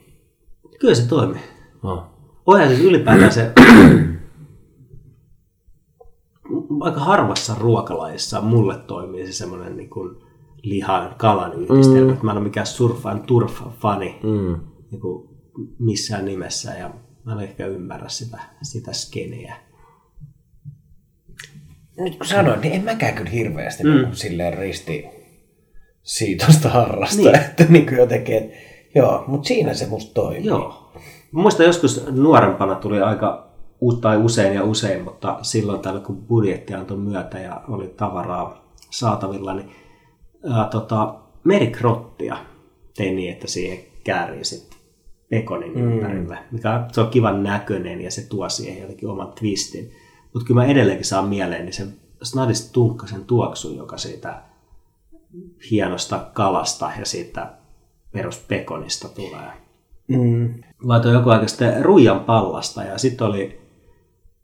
Kyllä se toimii. Oh. Voihan siis ylipäätään se aika harvassa ruokalajissa mulle toimii se semmoinen niin kuin lihan kalan yhdistelmä. Mm. Mä en ole mikään surfan turf-fani Mm. niin kuin missään nimessä ja mä en ehkä ymmärrä sitä, sitä skeneä. Nyt kun sanoin, niin en mäkään kyllä hirveästi mm. niinku silleen risti siitosta harrasta, niin. Niin. että niinku jotenkin, et, joo, mutta siinä se musta toimii. Joo. Mä muistan joskus nuorempana tuli aika tai usein ja usein, mutta silloin tällä kun budjetti antoi myötä ja oli tavaraa saatavilla, niin ää, tota, merikrottia tein niin, että siihen käärin sitten pekonin mm. ympärille, mikä se on kivan näköinen ja se tuo siihen jotenkin oman twistin. Mutta kyllä mä edelleenkin saan mieleen niin sen snadisti tunkkasen tuoksun, joka siitä hienosta kalasta ja siitä peruspekonista tulee Mm. laitoin joku aika sitten ruijan pallasta ja sitten oli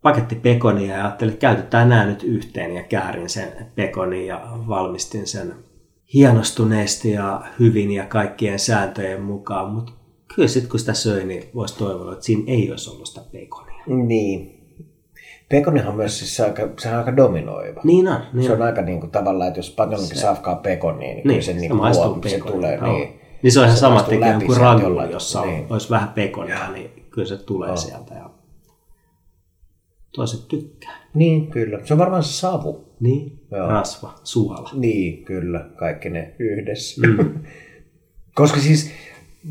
paketti pekonia ja ajattelin, että käytetään nämä nyt yhteen ja käärin sen pekonin ja valmistin sen hienostuneesti ja hyvin ja kaikkien sääntöjen mukaan, mutta kyllä sitten kun sitä söi, niin voisi toivoa, että siinä ei olisi ollut sitä pekonia. Niin. Pekonihan on myös siis se aika, se on aika dominoiva. Niin on. Niin Se on. on aika niin kuin, tavallaan, että jos panellakin safkaa pekonia, niin, Niin, niin se, se niin kuin, maistuu huom, se tulee. joo. Niin. Niin se on ihan Se sama tekee kuin jollain- jossa on, niin. olisi vähän pekonia, niin kyllä se tulee sieltä. Ja toiset tykkää. niin, kyllä. Se on varmaan se savu. Niin, Joo. rasva, suola. Niin, kyllä. Kaikki ne yhdessä. Mm. Koska siis,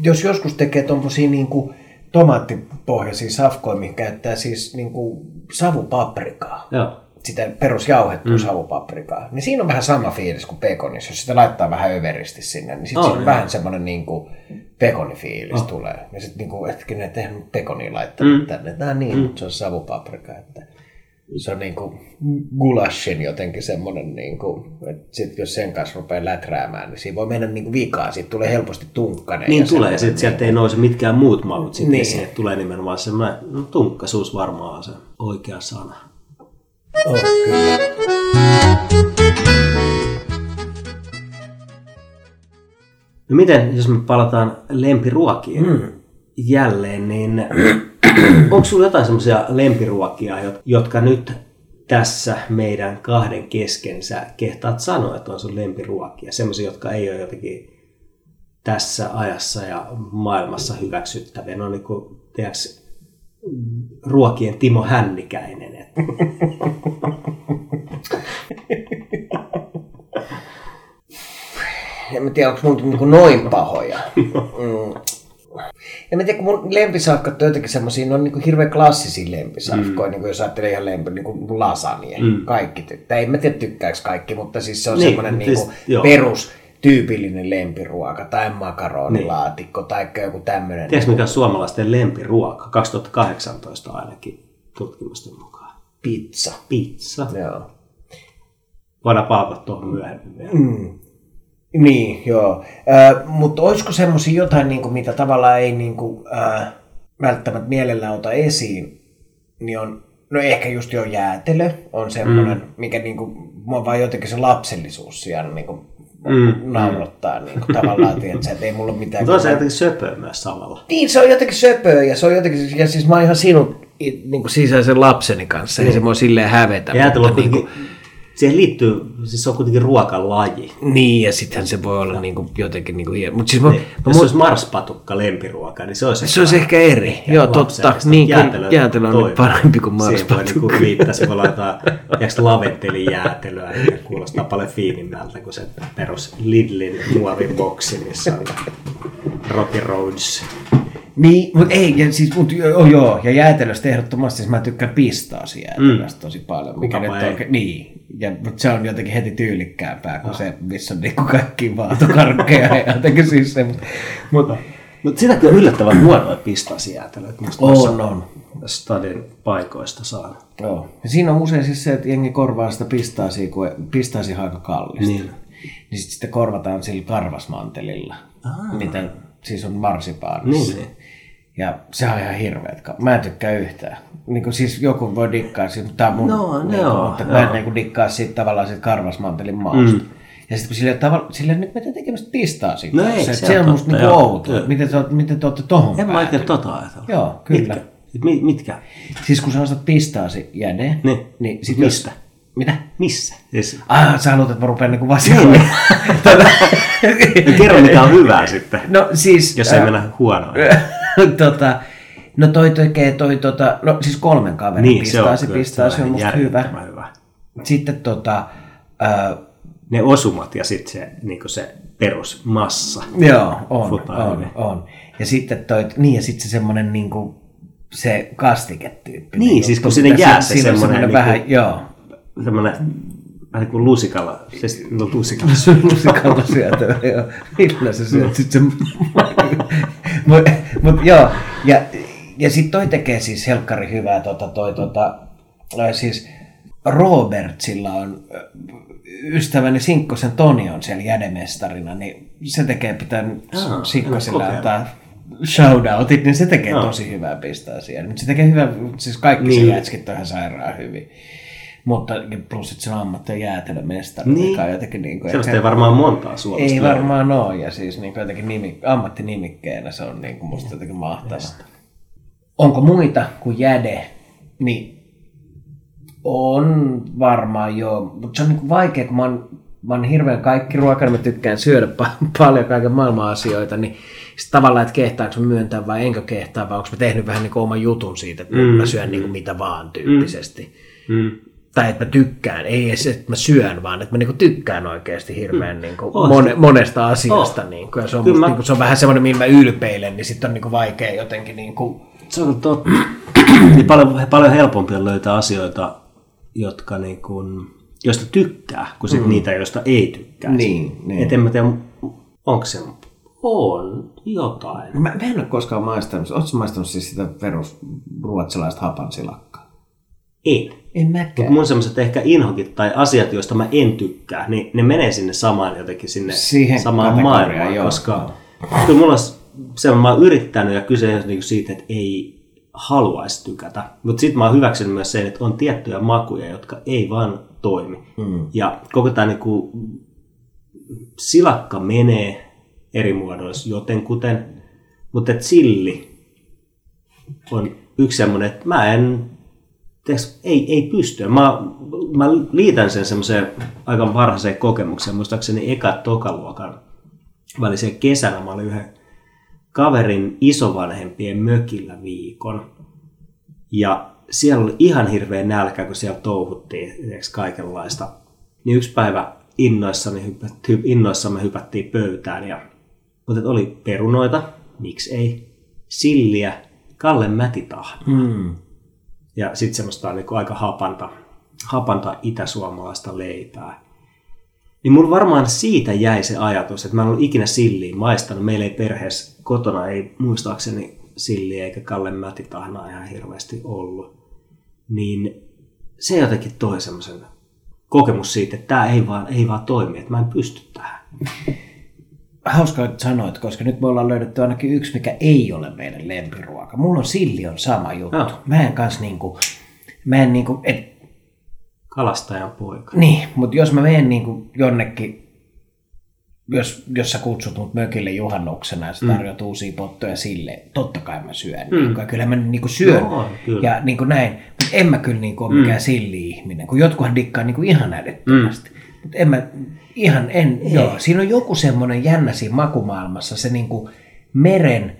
jos joskus tekee tommosia niinku tomaattipohjaisia safkoja, mihin käyttää siis niinku savupaprikaa, Joo. Sitä perusjauhettua mm. savupaprikaa, niin siinä on vähän sama fiilis kuin pekonissa. Jos sitä laittaa vähän överisti sinne, niin sitten On, siinä on vähän semmoinen niinku pekonifiilis Oh. tulee. Ja sitten niinku, etkin ne tehnyt pekonia laittanut Mm. tänne. Tää niin, mm. mutta se on savupaprika. Että se on niinku gulashin jotenkin semmoinen, niinku, että sit jos sen kanssa rupeaa läträämään, niin siinä voi mennä niinku vikaa. Siitä tulee helposti tunkkanen. Niin ja tulee, ja sitten sieltä ei nouse mitkään muut maut sitten Niin. niin. että tulee nimenomaan semmoinen, no tunkkasuus varmaan se oikea sana. No miten, jos me palataan lempiruokiin mm. jälleen, niin onko sulla jotain semmoisia lempiruokia, jot- jotka nyt tässä meidän kahden kesken sä kehtaat sanoa, että on sun lempiruokia? Semmoisia, jotka ei ole jotenkin tässä ajassa ja maailmassa hyväksyttäviä. Ne on niin kuin, tiedätkö, ruokien Timo Hännikäinen. En mä tiedä, onko mun niinku noin pahoja. Mm. En mä tiedä, kun mun lempisafkat on jotenkin semmosia, ne on niinku hirveän klassisia lempisafkoja, mm. niin jos ajattelee ihan lempi, niinku lasagne. Mm. Kaikki tykkää. En mä tiedä tykkääks kaikki, mutta siis se on Niin, semmoinen niinku siis- perus tyypillinen lempiruoka tai makaronilaatikko tai joku tämmöinen. tiedätkö, mikä on suomalaisten lempiruoka? 2018 ainakin tutkimusten mukaan. Pizza. Pizza. Joo. Voidaan palata tuohon myöhemmin vielä. Mm. Niin, joo. Äh, mutta olisiko semmoisia jotain, niin kuin, mitä tavallaan ei niin kuin, äh, välttämättä mielellään ota esiin, niin on, no ehkä just jo jäätelö on semmoinen, mm. mikä niin kuin, mua vaan jotenkin se lapsellisuus siellä niin kuin, mm. naurattaa niin kuin, tavallaan, tiedätkö, että ei mulla ole mitään... Mutta on se jotenkin söpöä myös samalla. Niin, se on jotenkin söpöä ja se on jotenkin, ja siis mä oon ihan sinun niin kuin sisäisen lapseni kanssa, niin. ei se mua silleen hävetä. Ja mutta niin, siihen liittyy, siis se on kuitenkin ruokalaji. niin, ja sittenhän se voi olla niin kuin, jotenkin niin kuin, hieno. Mutta siis mä, Niin, mä jos se olisi marspatukka lempiruoka, niin se olisi Se olisi ehkä eri. Ja Joo, totta. Niin, Jäätelö jäätelö on nyt parempi kuin Siihen voi marspatukka. niin se voi laittaa tiedätkö, laventelijäätelöä, niin kuulostaa paljon fiinimmältä kuin se perus Lidlin muoviboksi, missä on Rocky Roads. Niin, mutta ei, ja siis, mut, joo, joo, ja jäätelöstä ehdottomasti, siis mä tykkään pistaasi jäätelöstä mm. tosi paljon. Mikä nyt ei. oikein, niin, ja, mutta se on jotenkin heti tyylikkäämpää kuin se, missä on niinku kaikki vaatokarkkeja ja jotenkin siis se, mutta mut, Mutta sitäkin on yllättävän huonoja pistasiäätelöitä. Musta on, on. Stadin paikoista saa. Joo. Ja siinä on usein siis se, että jengi korvaa sitä pistaasia, kun pistaasi on aika kallista. Niin. Niin sit sitä korvataan sillä karvasmantelilla, Aa. mitä siis on marsipaanissa. Niin. Ja se on ihan hirveet. ka- Mä en tykkää yhtään. Niin kuin siis joku voi dikkaa siitä, mutta mun, No, niin mutta mä en niin kuin dikkaa siitä tavallaan siitä karvasmantelin mausta. Mm. Ja sitten kun sille, tavalla, sille nyt mitä tekemistä pistaa siitä. No ei, se, se se on musta niinku outoa. Joo. Miten te, miten te olette tohon En mä oikein tota ajatella. Joo, kyllä. Mitkä? Mi- mitkä? Siis kun sä ostat pistaasi jäde, Niin. niin sit Mistä? Jos, mitä? Missä? Siis, Ah, sä haluat, että mä rupean niinku vasikoimaan. no, kerro mikä on hyvää sitten, no siis... jos ei mennä huonoon. tota, no toi tekee toi tota, no siis kolmen kaverin Niin, se on, kyllä, pistaasi se on musta hyvä. hyvä. Sitten tota, äh, Ne osumat ja sitten se, niin se perusmassa. joo, on, on, on. Ja sitten toi, niin ja sitten se semmonen niinku, se kastiketyyppi. Niin, siis kun sinne jää se siinä on semmonen semmonen niinku- vähän, joo. Semmoinen vähän niin kuin lusikalla. Se, no lusikalla. Lusikalla syötävä, joo. Millä sä syöt sit sen? Mut, mut joo, ja, ja sit toi tekee siis helkkari hyvää tota, toi tota, siis Robertsilla on ystäväni Sinkkosen Toni on siellä jädemestarina, niin se tekee pitää Sinkosilla ole antaa shoutoutit, niin se tekee Joo. tosi hyvää pistää siellä. Mutta se tekee hyvää, siis kaikki niin. Niin. se jätskit on ihan sairaan hyvin. Mutta plus, että se on ammatti- ja jäätelömestari, Niin. mikä on jotenkin niin kuin Sellaista ei varmaan montaa Suomesta ei löydy. varmaan ole, ja siis niin jotenkin nimi, ammattinimikkeenä se on niin kuin musta jotenkin mahtavaa. Onko muita kuin jäde? Niin on varmaan joo, mutta se on niin kuin vaikea, kun mä oon, mä oon hirveän kaikki ruokaa, mä tykkään syödä pa- paljon kaiken maailman asioita, niin sit tavallaan, että kehtaanko mä myöntää vai enkö kehtaa, vai onko mä tehnyt vähän niin kuin oman jutun siitä, että mm, mä syön niin kuin mitä vaan tyyppisesti. Mm. Tai että mä tykkään, ei edes, että mä syön, vaan että mä niinku tykkään oikeasti hirveän niinku On mone, se. monesta asiasta. On. Niinku, ja se on, musta, mä- niinku, se on vähän semmoinen, mihin mä ylpeilen, niin sitten on niinku vaikea jotenkin... Niinku, Se on totta. niin paljon, paljon helpompi on löytää asioita, jotka niin kuin, joista tykkää, kuin sit niitä, joista ei tykkää. Niin, niin. Et en mä tiedä, onko se... On jotain. mä, mä en ole koskaan maistanut, ootko maistanut siis sitä perus ruotsalaista hapansilakkaa? En. En mäkään. mun semmoiset ehkä inhokit tai asiat, joista mä en tykkää, niin ne menee sinne samaan jotenkin sinne Siihen samaan maailmaan, joo, koska kyllä mulla on se, mä oon yrittänyt ja kyse on niinku siitä, että ei haluaisi tykätä. Mutta sitten mä oon hyväksynyt myös sen, että on tiettyjä makuja, jotka ei vaan toimi. Mm. Ja koko tämä niinku, silakka menee eri muodoissa jotenkuten, mutta silli on yksi semmoinen, että mä en, tes, ei, ei pysty. Mä, mä liitän sen semmoiseen aika varhaiseen kokemukseen. Muistaakseni eka tokaluokan väliseen kesänä mä olin yhden kaverin isovanhempien mökillä viikon. Ja siellä oli ihan hirveä nälkä, kun siellä touhuttiin kaikenlaista. Niin yksi päivä innoissani hypät, innoissamme hypättiin pöytään ja mutta oli perunoita, miksi ei, silliä, Kalle mätitahna. Mm. Ja sitten semmoista niin aika hapanta, hapanta itäsuomalaista leipää. Niin mulla varmaan siitä jäi se ajatus, että mä en ollut ikinä silliä maistanut. Meillä ei perheessä kotona ei muistaakseni silliä eikä Kalle mätitahnaa ihan hirveästi ollut. Niin se jotenkin toi semmoisen kokemus siitä, että tämä ei vaan, ei vaan toimi, että mä en pysty tähän. Hauska, että sanoit, koska nyt me ollaan löydetty ainakin yksi, mikä ei ole meidän lempiruoka. Mulla on silli on sama juttu. No. Mä en kans niinku, mä en niinku, et, Kalastajan poika. Niin, mutta jos mä menen niinku jonnekin, jos, jos sä kutsut mut mökille juhannuksena ja sä mm. tarjoat mm. uusia pottoja sille, totta kai mä syön. Mm. Niin, kyllä mä niinku syön no, kyllä. ja niinku näin. Mutta en mä kyllä niinku ole mm. mikään silli-ihminen, kun jotkuhan dikkaa niinku ihan älyttömästi. Mm. Mutta en mä, ihan en, Ei. joo. Siinä on joku semmoinen jännä siinä makumaailmassa, se niinku meren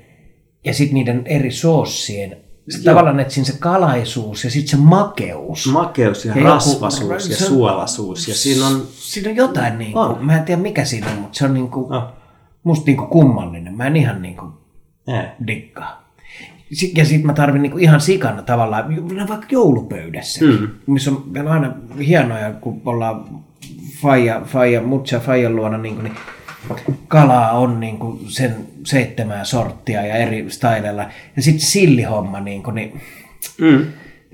ja sitten niiden eri soossien se tavallaan, että siinä se kalaisuus ja sitten se makeus. Makeus ja, ja rasvasuus joku, ja suolasuus. Ja siinä on... Siinä on jotain, niin kuin, on. mä en tiedä mikä siinä on, mutta se on niin kuin, musta niin kuin kummallinen. Mä en ihan niin kuin dikkaa. Ja sitten mä tarvin niinku ihan sikana tavallaan, vaikka joulupöydässä, mm. missä on aina hienoja, kun ollaan faija, faija, mutsa faijan luona, niin, kuin, niin kalaa on niin kuin sen seitsemää sorttia ja eri stylella. Ja sitten sillihomma, niin, kuin, niin mm.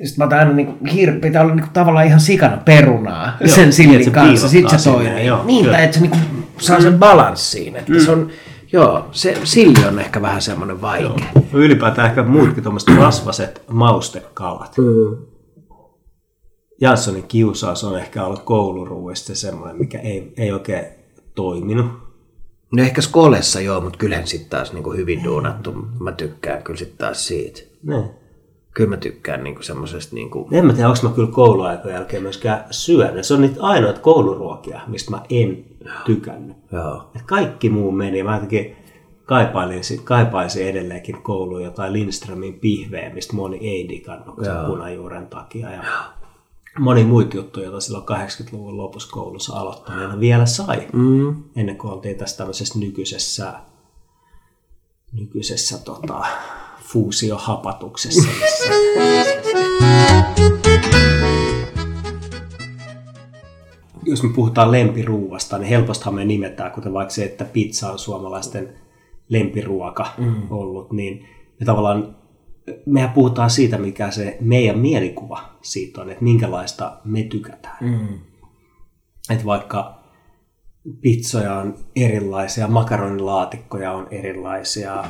Sitten mä otan aina niin kuin, hir- pitää olla niin kuin, tavallaan ihan sikana perunaa joo, sen sillin niin, kanssa. Sitten se toimii. Niin, joo, niin, että se niin kuin, saa mm. sen balanssiin. Että mm. se on, Joo, se silli on ehkä vähän semmoinen vaikea. Joo. Ylipäätään ehkä muutkin tuommoiset rasvaset maustekalat. Mm. Janssonin kiusaus on ehkä ollut kouluruuista semmoinen, mikä ei, ei oikein toiminut. No ehkä skolessa joo, mutta kyllähän sitten taas niin kuin hyvin duunattu. Mä tykkään kyllä sitten taas siitä. Ne. Kyllä mä tykkään niin semmoisesta... Niin kuin... En mä tiedä, onko mä kyllä kouluaikojen jälkeen myöskään syönyt. Se on niitä ainoita kouluruokia, mistä mä en tykännyt. Joo. Et kaikki muu meni. Mä jotenkin kaipaisin, kaipaisin edelleenkin kouluun jotain Lindströmin pihveä, mistä moni ei digannut punajuuren takia. Ja moni muita juttuja, joita silloin 80-luvun lopussa koulussa aloittaneena vielä sai, mm. ennen kuin oltiin tässä tämmöisessä nykyisessä, nykyisessä tota, fuusiohapatuksessa. Missä... Jos me puhutaan lempiruuasta, niin helpostihan me nimetään, kuten vaikka se, että pizza on suomalaisten lempiruoka mm. ollut, niin me tavallaan mehän puhutaan siitä, mikä se meidän mielikuva siitä on, että minkälaista me tykätään. Mm. Että vaikka pizzoja on erilaisia, makaronilaatikkoja on erilaisia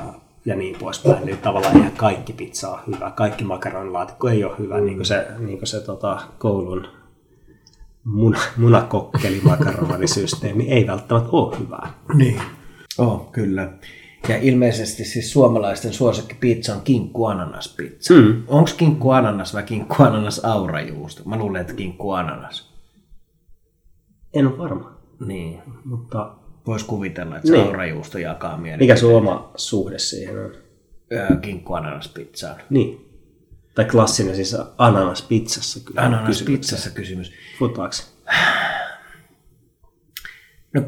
ja niin poispäin, niin tavallaan ihan kaikki pizza on hyvä. Kaikki makaronilaatikko ei ole hyvä, mm. niin kuin se, niin kuin se tota, koulun muna, munakokkeli makaronisysteemi ei välttämättä ole hyvää. Niin, oh, kyllä. Ja ilmeisesti siis suomalaisten suosikki pizza on kinkku ananas pizza. Mm. Onko kinkku ananas vai kinkku ananas aurajuusto? Mä luulen, että kinkku ananas. En ole varma. Niin. Mutta Voisi kuvitella, että se niin. aurajuusto jakaa mieleen. Mikä sun oma suhde siihen on? Kinkku ananas pizzaan. Niin. Tai klassinen siis ananas pizzassa kyllä. Ananas pizzassa kysymys. Futaaks? No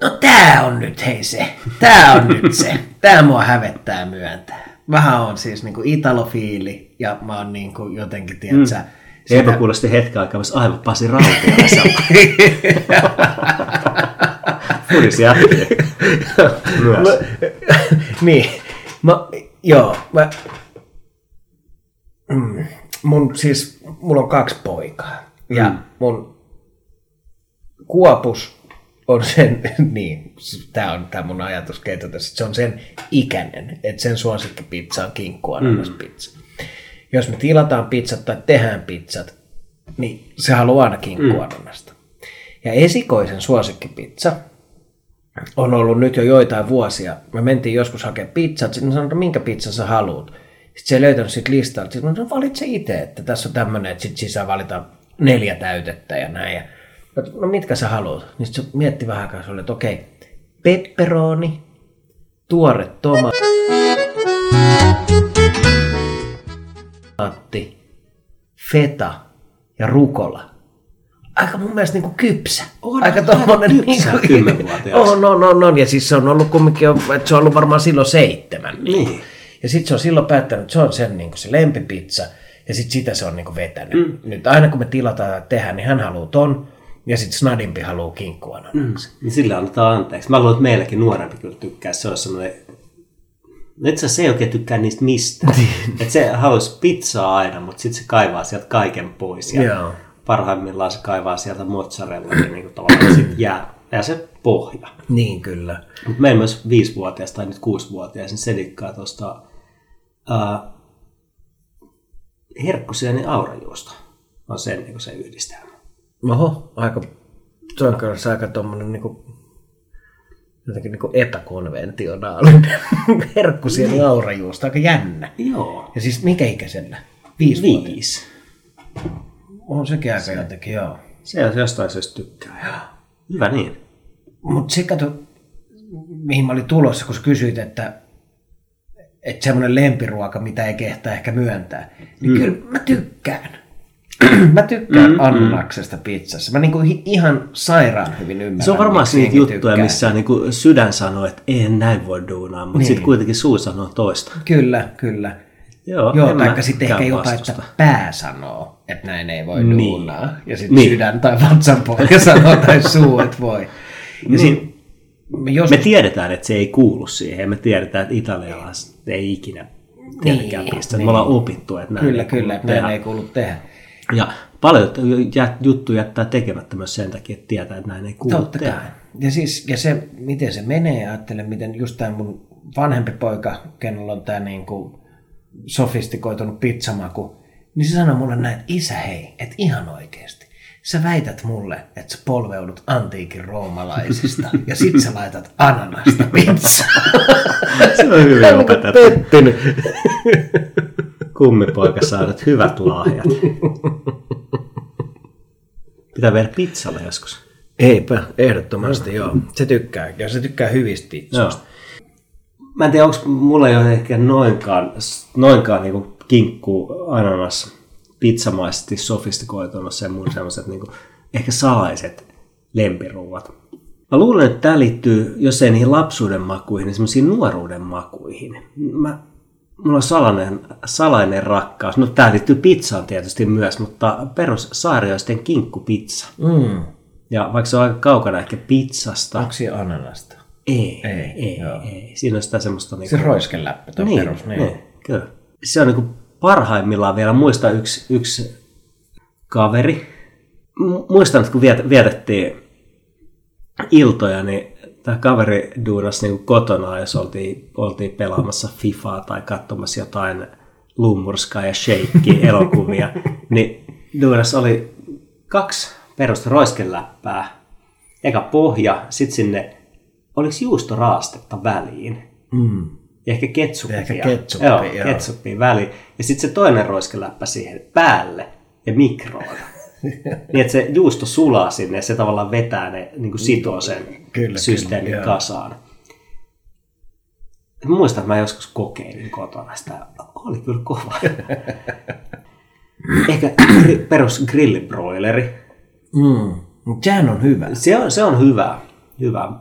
No tää on nyt hei se. Tää on nyt se. Tää mua hävettää myöntää. Vähän on siis niinku italofiili ja mä oon niinku jotenkin, tiedätkö, mm. Sitä... Eipä kuulosti hetken aikaa myös aivan Pasi Rautia Furis Myös. niin. Mä, joo. Mä, mm, mun siis, mulla on kaksi poikaa. Ja mm. mun Kuopus on sen, niin, tämä on tämä mun ajatuskeito tässä, se on sen ikäinen, että sen suosikkipizza on kinkkuananaspizza. Mm. Jos me tilataan pizzat tai tehdään pizzat, niin se haluaa aina kinkkuananasta. Mm. Ja esikoisen suosikkipizza on ollut nyt jo joitain vuosia. Me mentiin joskus hakemaan pizzat, sitten sanoin, että minkä pizzan sä haluat. Sitten se ei löytänyt siitä listalta. Sitten no valitse itse, että tässä on tämmöinen, että sitten sisään valitaan neljä täytettä ja näin. Ja, no mitkä sä haluat? Niin se mietti vähän aikaa, se oli, että okei, pepperoni, tuore tomaatti, feta ja rukola. Aika mun mielestä niinku kypsä. On, aika kypsä niinku- kymmenvuotiaaksi. On, on, on, on. Ja siis se on ollut kumminkin, että se on ollut varmaan silloin seitsemän. Niin. Ja sitten se on silloin päättänyt, että se on sen niin se lempipizza. Ja sitten sitä se on niin vetänyt. Mm. Nyt aina kun me tilataan ja tehdään, niin hän haluaa ton. Ja sitten Snadimpi haluaa kinkkuananaksen. Niin sillä annetaan anteeksi. Mä luulen, että meilläkin nuorempi kyllä tykkää. Se olisi semmoinen... No itse se ei oikein tykkää niistä mistään. että se haluaisi pizzaa aina, mutta sitten se kaivaa sieltä kaiken pois. Ja Joo. parhaimmillaan se kaivaa sieltä mozzarella, niin, niin kuin tavallaan sit jää, jää se pohja. Niin kyllä. Mutta meillä myös viisivuotias tai nyt kuusivuotias, niin se dikkaa tuosta uh, herkkusieni aurajuusta. On sen niin se yhdistelmä. Oho, aika, se on kanssa aika tommonen niinku, jotenkin niinku epäkonventionaalinen herkkusien aurajuusta, aika jännä. Joo. Ja siis mikä ikäisellä? Viisi. Viisi. On sekin aika jotenkin, joo. Se on jostain syystä tykkää. Hyvä niin. Mutta se kato, mihin mä olin tulossa, kun sä kysyit, että, että semmoinen lempiruoka, mitä ei kehtaa ehkä myöntää, niin mm. kyllä mä tykkään. Mä tykkään mm, ananaksesta pizzassa. Mä niinku ihan sairaan hyvin ymmärrän. Se on varmaan niitä juttuja, tykkää. missä niin sydän sanoo, että eihän näin voi duunaa, mutta niin. sitten kuitenkin suu sanoo toista. Kyllä, kyllä. Joo, Joo, en taikka sitten ehkä jopa, vastusta. että pää sanoo, että näin ei voi Niin. duunaa. Ja sitten Niin. sydän tai vatsanpohja sanoo tai suu, että voi. Ja Niin. sit, jos Me tiedetään, että se ei kuulu siihen, me tiedetään, että italialaiset ei ikinä tietenkään Niin, pistä. niin. Me ollaan opittu, että näin Kyllä, ei kuulu kyllä, että näin ei kuulu tehdä. Ja paljon jät- juttu jättää tekemättä myös sen takia, että tietää, että näin ei kuulu Totta tehdä. kai. Ja, siis, ja se, miten se menee, ajattelen, miten just tämä mun vanhempi poika, kenellä on tämä niinku sofistikoitunut pizzamaku, niin se sanoi mulle näin, että isä hei, että ihan oikeasti. Sä väität mulle, että sä polveudut antiikin roomalaisista ja sit sä laitat ananasta pizzaa. Se on hyvin on opetettu. pettynyt. Kummipoika saa nyt hyvät lahjat. Pitää viedä pizzalle joskus. Eipä, ehdottomasti joo. Se tykkää, ja se tykkää hyvistä pizzoista. Mä en tiedä, onko mulla ei ole ehkä noinkaan, noinkaan niin kinkku ananas pizzamaisesti sofistikoitunut sen mun semmoiset niin ehkä salaiset lempiruuat. Mä luulen, että tämä liittyy, jos ei niihin lapsuuden makuihin, niin semmoisiin nuoruuden makuihin. Mä, mulla on salainen, salainen rakkaus. No tämä liittyy pizzaan tietysti myös, mutta perus saarioisten kinkkupizza. Mm. Ja vaikka se on aika kaukana ehkä pizzasta, Onko siinä ananasta? ei, Ei, ei, ei, joo. ei. Siinä on sitä semmoista... Niin Se roiskeläppä, tuo niin, perus. Niin. niin, kyllä. Se on niin kuin parhaimmillaan vielä. Muista yksi, yksi kaveri. Mu- Muistan, että kun viet- vietettiin iltoja, niin tämä kaveri duunasi niin kotona, jos oltiin, oltiin pelaamassa Fifaa tai katsomassa jotain lummurskaa ja sheikki elokuvia, niin duunas oli kaksi perusta roiskeläppää. Eka pohja, sitten sinne, oliko juustoraastetta väliin? Mm. Ja ehkä ketsuppia. Ehkä ketsuppia, joo, joo. ketsuppia väliin. Ja sitten se toinen roiskeläppä siihen päälle ja mikroon. niin, että se juusto sulaa sinne ja se tavallaan vetää ne, niin kuin sitoo sen Kyllä, systeemin kyllä, kasaan. Mä muistan, että mä joskus kokeilin kotona sitä. Oli kyllä kova. Ehkä perus grillibroileri. Mm. Sehän on hyvä. Se on, se on hyvä. hyvä.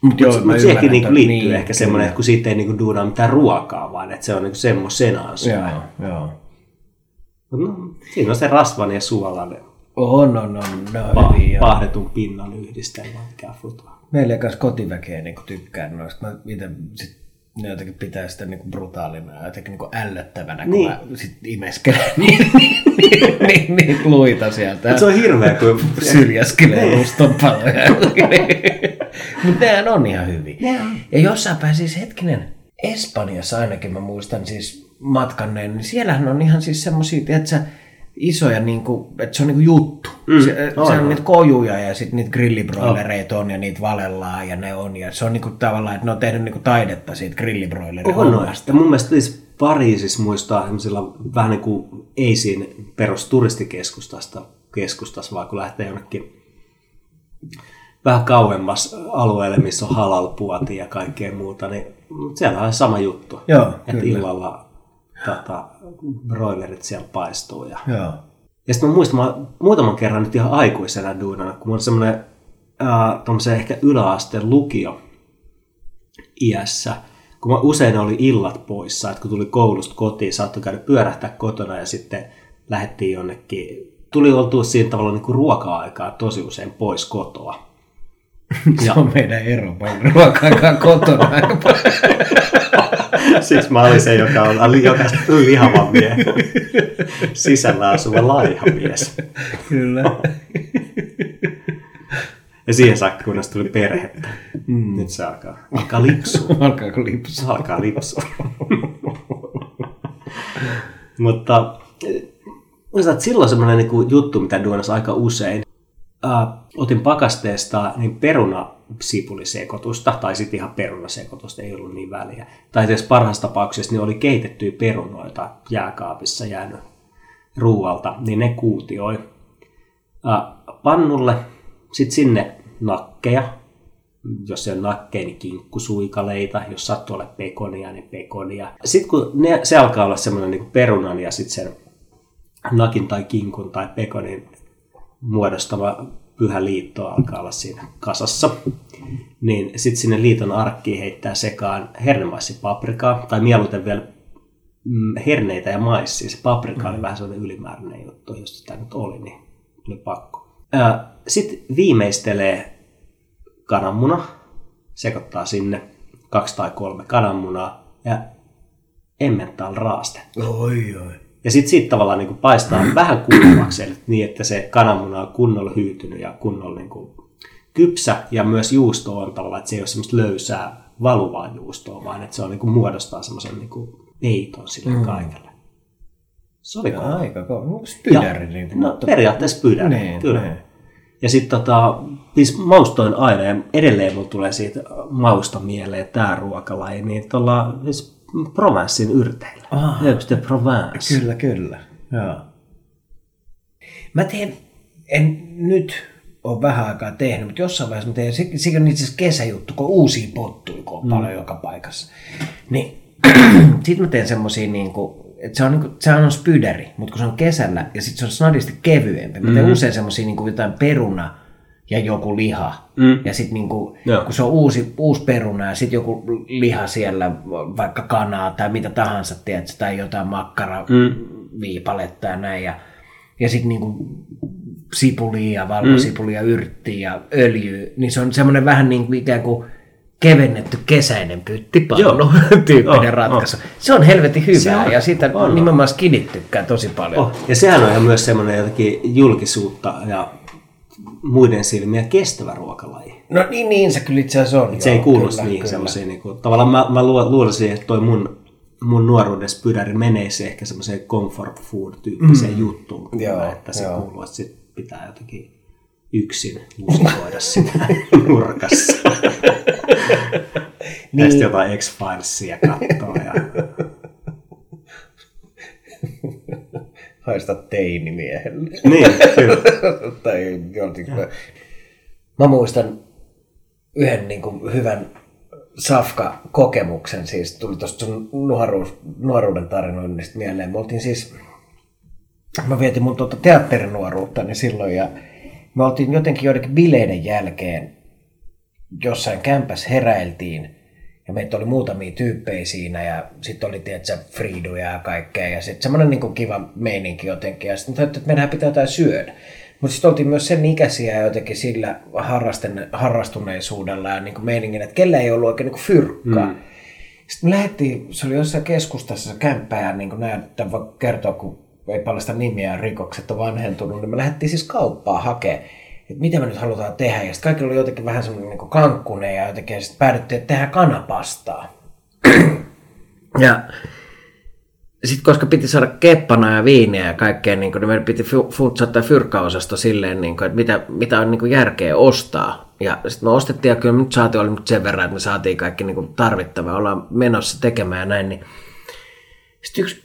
Mut Mutta mä mut siihenkin niinku ton. liittyy Niin, ehkä semmoinen, että kun siitä ei niinku duunaa mitään ruokaa, vaan että se on niinku semmoisenaan syö. Joo, joo. No, siinä on se rasvan ja suolan On, on, on. Ne on pa- hyviä, joo. pahdetun pinnan yhdistelmä, mikä futaa. Meillä kanssa kotiväkeä niin tykkään noista. Mä itse sit, ne jotenkin pitää sitä niin brutaalina ja jotenkin niin ällöttävänä, kun Niin. mä sit imeskelen niin, niin, niin, niin, luita sieltä. Mut se on hirveä, kun... syrjäskelee rustonpaloja. Mutta nehän on ihan. Ne on. Ja jossain päin siis hetkinen, Espanjassa ainakin mä muistan siis matkanneen, niin siellähän on ihan siis semmosia, tiedätkö, isoja, niinku, että se on niinku juttu. Mm, se, on, se on niitä kojuja ja sitten niitä grillibroilereita on ja niitä valellaan ja ne on. Ja se on niinku tavallaan, että ne on tehnyt niinku taidetta siitä grillibroilerin On noin. Ja mun mielestä siis Pariisissa muistaa semmoisella vähän niin kuin ei siinä perusturistikeskustasta, keskustassa, vaan kun lähtee jonnekin vähän kauemmas alueelle, missä on halal ja kaikkea muuta, niin siellä on sama juttu. Joo, että kyllä. illalla tota, broilerit siellä paistuu. Ja, Joo. ja sitten mä muistan, mä muutaman kerran nyt ihan aikuisena duunana, kun mulla on semmoinen äh, ehkä yläasteen lukio iässä, kun mä usein oli illat poissa, että kun tuli koulusta kotiin, saattoi käydä pyörähtää kotona ja sitten lähdettiin jonnekin, tuli oltua siinä tavalla niin kuin ruoka-aikaa tosi usein pois kotoa. Se on meidän ero, paljon ruokaakaan kotona. Siksi mä olin se, joka on jokaista lihava mies. Sisällä asuva laiha mies. Kyllä. Ja siihen saakka, kunnes tuli perhettä. Mm. Nyt se alkaa, alkaa lipsua. Alkaako lipsua? Alkaa lipsua. Mutta muistan, että silloin semmoinen niin juttu, mitä duunas aika usein. Äh, otin pakasteesta niin peruna sipulisekoitusta, tai sitten ihan perunasekoitusta, ei ollut niin väliä. Tai edes parhaassa tapauksessa niin oli keitettyjä perunoita jääkaapissa jäänyt ruualta, niin ne kuutioi pannulle, sitten sinne nakkeja, jos se on nakkeja, niin kinkkusuikaleita, jos sattuu olla pekonia, niin pekonia. Sitten kun ne, se alkaa olla semmoinen niin perunan ja sitten sen nakin tai kinkun tai pekonin muodostava pyhä liitto alkaa olla siinä kasassa, niin sitten sinne liiton arkkiin heittää sekaan hernemaisipaprikaa, tai mieluiten vielä mm, herneitä ja maissia. Se paprika oli mm. vähän sellainen ylimääräinen juttu, jos sitä nyt oli, niin oli pakko. Sitten viimeistelee kananmuna, sekoittaa sinne kaksi tai kolme kananmunaa ja emmental raaste. Oi, oi. Ja sitten siitä tavallaan niin kuin paistaa vähän kuivaksi, eli niin että se kananmuna on kunnolla hyytynyt ja kunnolla niin kuin kypsä. Ja myös juusto on tavallaan, että se ei ole semmoista löysää valuvaa juustoa, vaan että se on niin kuin muodostaa semmoisen niin kuin peiton sille mm. kaikelle. Se oli kova. Aika kova. Onko? Niin no, mutta... periaatteessa spydäri, niin, kyllä. Niin. Ja sitten tota, siis maustoin aina, ja edelleen mulla tulee siitä mausta mieleen tämä ruokalaji, niin tuolla siis Provencein yrteillä. Ah. De Provence. Kyllä, kyllä. Joo. Mä teen, en nyt ole vähän aikaa tehnyt, mutta jossain vaiheessa mä teen, se, se on itse asiassa kesäjuttu, kun uusia pottuja, kun on mm. paljon joka paikassa. Niin sitten mä teen semmosia niin kuin, että se on, niin kuin, se on spyderi, mutta kun se on kesällä ja sitten se on snadisti kevyempi. Mä teen mm-hmm. usein semmosia niin kuin jotain peruna, ja joku liha. Mm. Ja sitten niinku, kun se on uusi, uusi peruna ja sitten joku liha siellä, vaikka kanaa tai mitä tahansa, tiedätkö, tai jotain makkara mm. viipaletta ja näin. Ja, ja sitten niinku sipulia ja valkosipulia, mm. yrttiä ja öljyä, niin se on semmoinen vähän niin kuin ikään kuin kevennetty kesäinen pyttipallo tyyppinen oh, ratkaisu. Oh. Se on helvetin hyvää on, ja siitä on, nimenomaan skidit tykkää tosi paljon. Oh. Ja sehän on ihan myös semmoinen jotenkin julkisuutta ja muiden silmiä kestävä ruokalaji. No niin, niin se kyllä itse asiassa on. Et se ei kuulu niihin semmoisiin, niin kuin, tavallaan mä, mä luulisin, että toi mun, mun nuoruudessa pydäri menee se ehkä semmoiseen comfort food tyyppiseen mm. juttuun, joo, että se joo. kuuluu, että sit pitää jotenkin yksin musikoida sitä nurkassa. niin. Ja sitten jotain X-Filesia katsoa. Ja... haista teinimiehelle. Niin, kyllä. tai joltain. Mä muistan yhden niin kuin, hyvän Safka-kokemuksen, siis tuli tuosta sun nuoruus, nuoruuden tarinoinnista mieleen. Me oltiin siis, mä vietin mun tuota teatterinuoruuttani silloin ja me oltiin jotenkin joidenkin bileiden jälkeen jossain kämpäs heräiltiin ja meitä oli muutamia tyyppejä siinä ja sitten oli tietysti friiduja ja kaikkea ja sitten semmoinen niin kiva meininki jotenkin ja sitten että meidän pitää jotain syödä. Mutta sitten oltiin myös sen ikäisiä jotenkin sillä harrastuneisuudella ja niin meiningin, että kellä ei ollut oikein niin fyrkkaa. Mm. Sitten me lähdettiin, se oli jossain keskustassa se kämppä ja niin näyttää, voi kertoa, kun ei paljasta nimiä rikokset on vanhentunut, niin me lähdettiin siis kauppaa hakemaan että mitä me nyt halutaan tehdä. Ja sitten kaikilla oli jotenkin vähän semmoinen niin kankkunen ja jotenkin ja sitten päädyttiin, että tehdään kanapastaa. ja sitten koska piti saada keppana ja viiniä ja kaikkea, niin, niin meidän piti funtsaa tai fyrkkaosasto silleen, niin kuin, että mitä, mitä on niin kuin järkeä ostaa. Ja sitten me ostettiin ja kyllä nyt saatiin, oli nyt sen verran, että me saatiin kaikki niin kuin tarvittavaa, ollaan menossa tekemään ja näin. Niin Sitten yksi,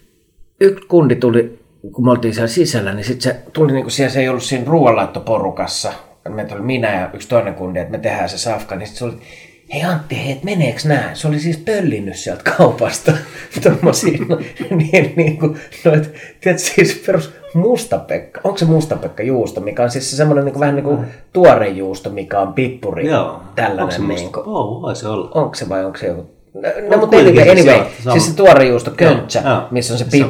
yksi kundi tuli, kun me oltiin siellä sisällä, niin sitten se tuli niin kuin siellä, se ei ollut siinä ruoanlaittoporukassa. Meitä oli minä ja yksi toinen kundi, että me tehdään se safka, niin sitten se oli, hei Antti, hei, et meneeks nää? Se oli siis pöllinnyt sieltä kaupasta tommosia, no, niin, niin kuin, no, et, tiedätkö, siis perus mustapekka, onko se mustapekka juusto, mikä on siis se semmoinen niin kuin, vähän niin kuin tuore juusto, mikä on pippuri, Joo. tällainen Onko se niin musta? kuin, Oo, voi se olla. onko se vai onko se joku No, No, mutta anyway, anyway joo, sama. siis se tuore juusto, köntsä, Joo, joo. missä on se Se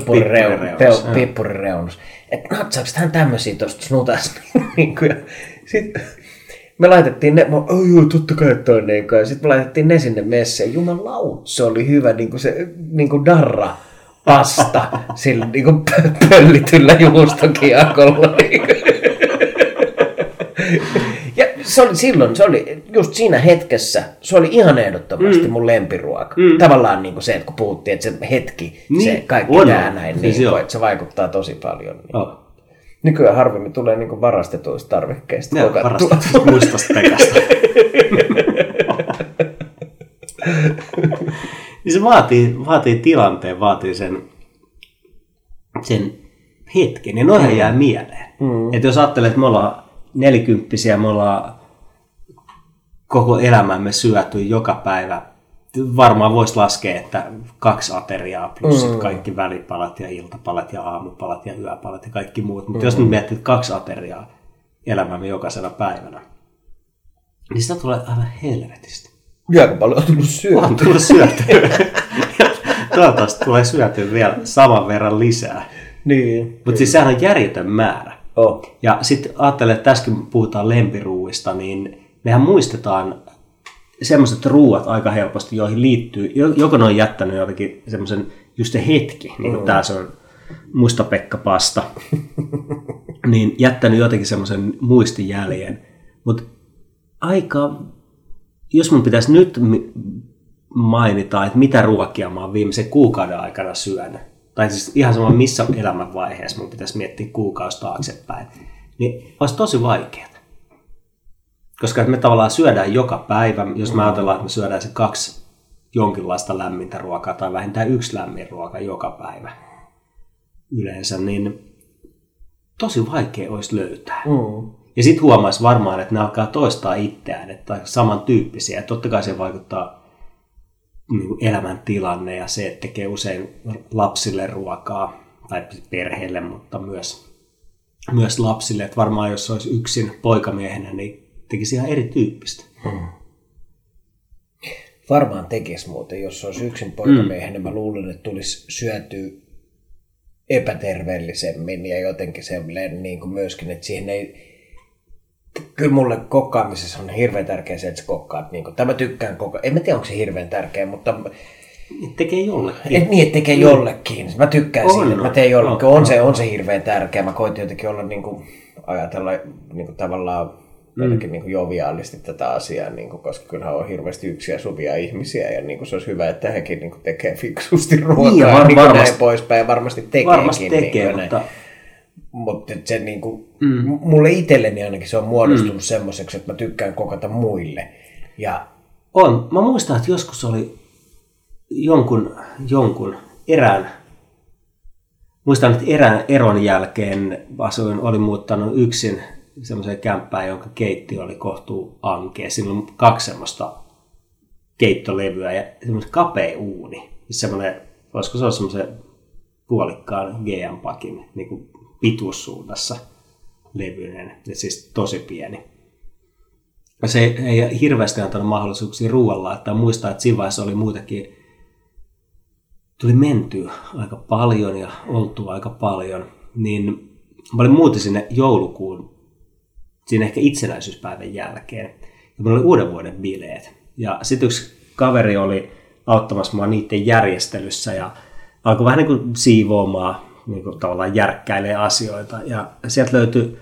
on pippurireunus. Että natsaako hän tämmöisiä tuosta snutas? niin kuin, ja sit me laitettiin ne, mä, oh, joo, totta kai toi niin kuin, ja sitten me laitettiin ne sinne messeen. Jumalaut, se oli hyvä, niin kuin se niin kuin darra pasta sillä niin kuin pöllityllä juustokiakolla. Niin kuin. Se oli silloin, se oli just siinä hetkessä, se oli ihan ehdottomasti mm. mun lempiruoka. Mm. Tavallaan niin kuin se, että kun puhuttiin, että se hetki, niin, se Niin, kaikki on. tää näin, Siis niin että se vaikuttaa tosi paljon. Niin. Oh. Nykyään harvemmin tulee niin varastetuista tarvikkeista Joo, kokattua. varastettu mustasta pekasta. niin se vaatii, vaatii tilanteen, vaatii sen, sen hetken, ja noihän jää mieleen. Mm. Että jos ajattelee, että me ollaan nelikymppisiä, me ollaan koko elämämme syöty joka päivä, varmaan voisi laskea, että kaksi ateriaa plus mm. kaikki välipalat ja iltapalat ja aamupalat ja yöpalat ja kaikki muut. Mutta mm. jos nyt miettii, että kaksi ateriaa elämämme jokaisena päivänä, niin sitä tulee aivan helvetistä. Aika paljon on tullut syötyä. On tullut syötyä. Toivottavasti tulee syötyä vielä saman verran lisää. Niin. Mutta siis sehän on järjetön määrä. Oh. Ja sitten ajattelen, että tässä kun puhutaan lempiruuista, niin mehän muistetaan semmoiset ruuat aika helposti, joihin liittyy, jo- joko ne on jättänyt jotenkin semmoisen just se hetki, niin kuin mm. tämä se on musta Pekka Pasta, niin jättänyt jotenkin semmoisen muistijäljen. Mutta aika, jos mun pitäisi nyt mainita, että mitä ruokia mä oon viimeisen kuukauden aikana syönyt, tai siis ihan sama missä elämänvaiheessa mun pitäisi miettiä kuukausi taaksepäin, niin olisi tosi vaikeaa. Koska me tavallaan syödään joka päivä, jos me ajatellaan, että me syödään se kaksi jonkinlaista lämmintä ruokaa tai vähintään yksi lämmin ruoka joka päivä yleensä, niin tosi vaikea olisi löytää. Mm. Ja sitten huomaisi varmaan, että ne alkaa toistaa itseään, että samantyyppisiä. Ja totta kai se vaikuttaa niin elämäntilanne ja se, että tekee usein lapsille ruokaa tai perheelle, mutta myös, myös lapsille. Että varmaan jos olisi yksin poikamiehenä, niin tekisi ihan erityyppistä. Varmaan tekisi muuten, jos olisi yksin poikamiehen, mm. niin mä luulen, että tulisi syötyä epäterveellisemmin ja jotenkin semmoinen niin kuin myöskin, että siihen ei... Kyllä mulle kokkaamisessa on hirveän tärkeää se, että sä kokkaat. Niin kuin, tai mä tykkään kokkaa. En mä tiedä, onko se hirveän tärkeää, mutta Niin Tekee jollekin. et niin, tekee jollekin. Mä tykkään On, siitä, että mä teen jollekin. On, On se, on. se hirveän tärkeää. Mä koitin jotenkin olla niin kuin, ajatella niin kuin tavallaan jotenkin niin kuin joviaalisti tätä asiaa, niin kuin, koska kyllähän on hirveästi yksiä suvia ihmisiä ja niin kuin se olisi hyvä, että hekin niin kuin tekee fiksusti ruokaa Niin, ja var- niin varmasti- näin poispäin ja varmasti tekeekin. Varmasti tekee, niin kuin mutta näin. Mutta se niin kuin, mm. mulle itselleni ainakin se on muodostunut mm. semmoiseksi, että mä tykkään kokata muille. Ja On. Mä muistan, että joskus oli jonkun, jonkun erään, muistan, että erään eron jälkeen asuin, olin muuttanut yksin semmoiseen kämppään, jonka keittiö oli kohtuu ankea. Siinä on kaksi semmoista keittolevyä ja semmoinen kapea uuni. Siis semmoinen, voisiko se olla semmoisen puolikkaan GM-pakin niin kuin pituussuunnassa levyinen, ja siis tosi pieni se ei hirveästi antanut mahdollisuuksia ruoalla, että muistaa, että siinä vaiheessa oli muitakin, tuli mentyä aika paljon ja oltu aika paljon, niin mä olin muuten sinne joulukuun, siinä ehkä itsenäisyyspäivän jälkeen, ja mulla oli uuden vuoden bileet. Ja sitten yksi kaveri oli auttamassa mua niiden järjestelyssä ja alkoi vähän niin kuin siivoamaan, niin kuin tavallaan järkkäilee asioita. Ja sieltä löytyi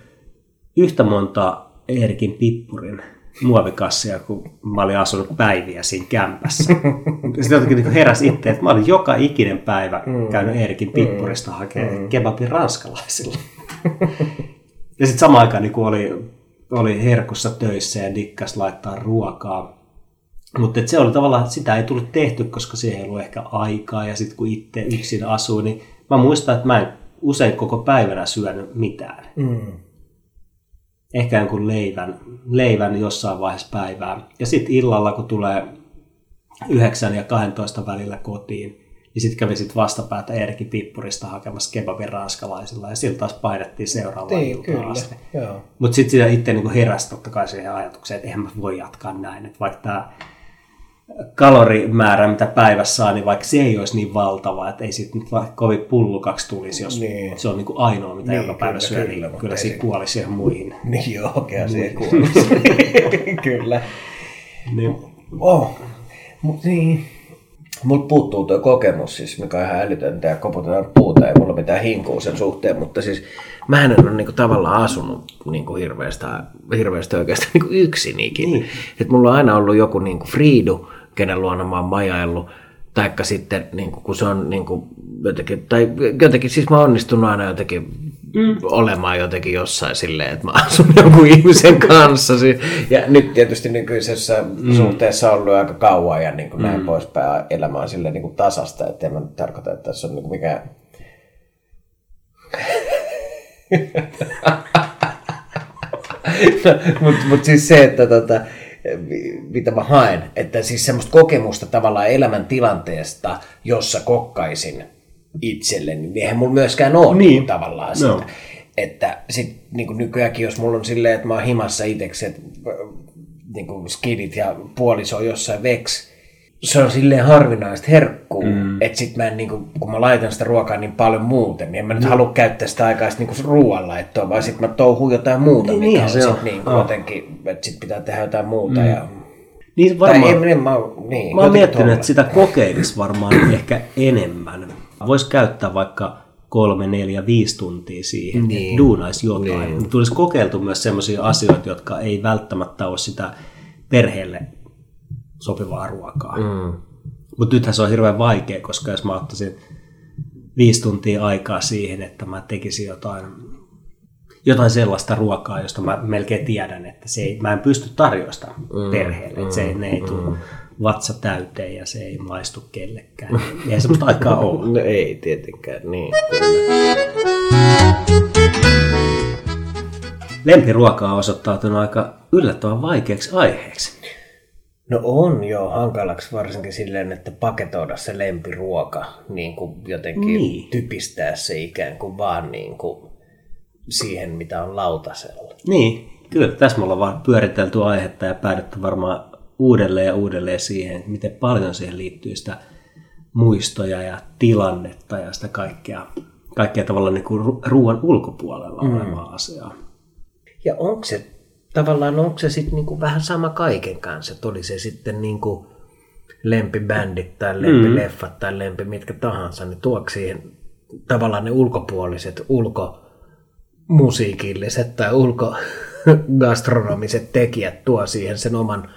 yhtä monta Eerikin pippurin muovikassia, kun mä olin asunut päiviä siinä kämpässä. Sitten jotenkin niin heräsi itse, että mä olin joka ikinen päivä käynyt Eerikin pippurista hakemaan kebabin ranskalaisilla. ja sitten samaan aikaan niin oli, oli herkussa töissä ja dikkas laittaa ruokaa, Mutta se oli tavallaan, että sitä ei tullut tehty, koska siihen ei ollut ehkä aikaa. Ja sitten kun itse yksin asuin, niin mä muistan, että mä en usein koko päivänä syönyt mitään. Mm. Ehkä jonkun leivän, leivän jossain vaiheessa päivää. Ja sitten illalla, kun tulee 9 ja 12 välillä kotiin, niin sitten kävi sit vastapäätä Erki Pippurista hakemassa kebabin ranskalaisilla ja siltä taas painettiin seuraavaan Niin, iltaan asti. Mutta sitten sitä itse niinku heräsi totta kai siihen ajatukseen, että eihän mä voi jatkaa näin. Että vaikka tämä kalorimäärä, mitä päivässä saa, niin vaikka se ei olisi niin valtava, että ei siitä nyt vaikka kovin pullukaksi tulisi, jos Niin. se on niinku ainoa, mitä Niin, joka päivä kyllä, syö, kyllä, niin kyllä ei siitä se- kuolisi siihen muihin. Niin joo, okei, se kuolisi. kyllä. Niin. Oh. Mut niin. Mut puuttuu tuo kokemus, siis, mikä on ihan älytöntä ja koputetaan puuta, ei mulla mitään hinkua sen suhteen, mutta siis mä en ole niinku tavallaan asunut niinku hirveästi, hirveästi oikeastaan niinku yksin ikinä. Niin. Et mulla on aina ollut joku niinku Friidu, kenen luona mä oon majaillut, taikka sitten niinku, kun se on niinku jotenkin, tai jotenkin siis mä oon onnistunut aina jotenkin mm. olemaan jotenkin jossain silleen, että mä asun jonkun ihmisen kanssa. Siis- Ja nyt tietysti nykyisessä mm. suhteessa on ollut aika kauan ja niin kuin mm. näin poispäin. Elämä on silleen niin kuin tasasta, että en mä nyt tarkoita, että tässä on niin kuin mikään... Mutta mut siis se, että tota, mitä mä haen, että siis semmoista kokemusta tavallaan elämäntilanteesta, jossa kokkaisin itselleni, niin eihän mulla myöskään ole Niin. niin. tavallaan sitä. Joo. Että sit niin kuin nykyäänkin, jos mulla on silleen, että mä oon himassa itseksi, että niin kuin skidit ja puoliso on jossain veks, se on silleen harvinaista herkkuu, mm. että sit mä en, niin kuin, kun mä laitan sitä ruokaa niin paljon muuten, niin en mä nyt halua käyttää sitä aikaa sit niin ruoanlaittoon, vaan sit mä touhun jotain muuta, Niin, mikä niinhän on se sit on. niin Oh. jotenkin, että sit pitää tehdä jotain muuta. Mm. Ja, Niin tai varmaan, en, en, mä, niin, Mä oon miettinyt, tolla. että sitä kokeilisi varmaan ehkä enemmän. Voisi käyttää vaikka kolme, neljä, viisi tuntia siihen, niin. että duunaisi jotain. Niin. Mutta tulisi kokeiltu myös sellaisia asioita, jotka ei välttämättä ole sitä perheelle sopivaa ruokaa. Mm. Mutta nythän se on hirveän vaikea, koska jos mä ottaisin viisi tuntia aikaa siihen, että mä tekisin jotain, jotain sellaista ruokaa, josta mä melkein tiedän, että se ei, mä en pysty tarjoamaan sitä perheelle. Että se ei, ne ei tule vatsa täyteen ja se ei maistu kellekään. Ei semmoista aikaa ole. No ei tietenkään, niin. Lempiruoka on osoittautunut aika yllättävän vaikeaksi aiheeksi. No on jo hankalaksi varsinkin silleen, että paketoida se lempiruoka, niin kuin jotenkin Niin. typistää se ikään kuin vaan niin kuin siihen, mitä on lautasella. Niin, kyllä tässä me ollaan vaan pyöritelty aihetta ja päädytty varmaan uudelleen ja uudelleen siihen, miten paljon siihen liittyy sitä muistoja ja tilannetta ja sitä kaikkea, kaikkea tavallaan niin kuin ru- ruoan ulkopuolella mm. olevaa asiaa. Ja onko se tavallaan, onko se sitten niinku vähän sama kaiken kanssa, että oli se sitten niinku lempibändit tai lempileffat tai lempi mitkä tahansa, niin tuoko siihen tavallaan ne ulkopuoliset, ulkomusiikilliset tai ulkogastronomiset tekijät tuo siihen sen oman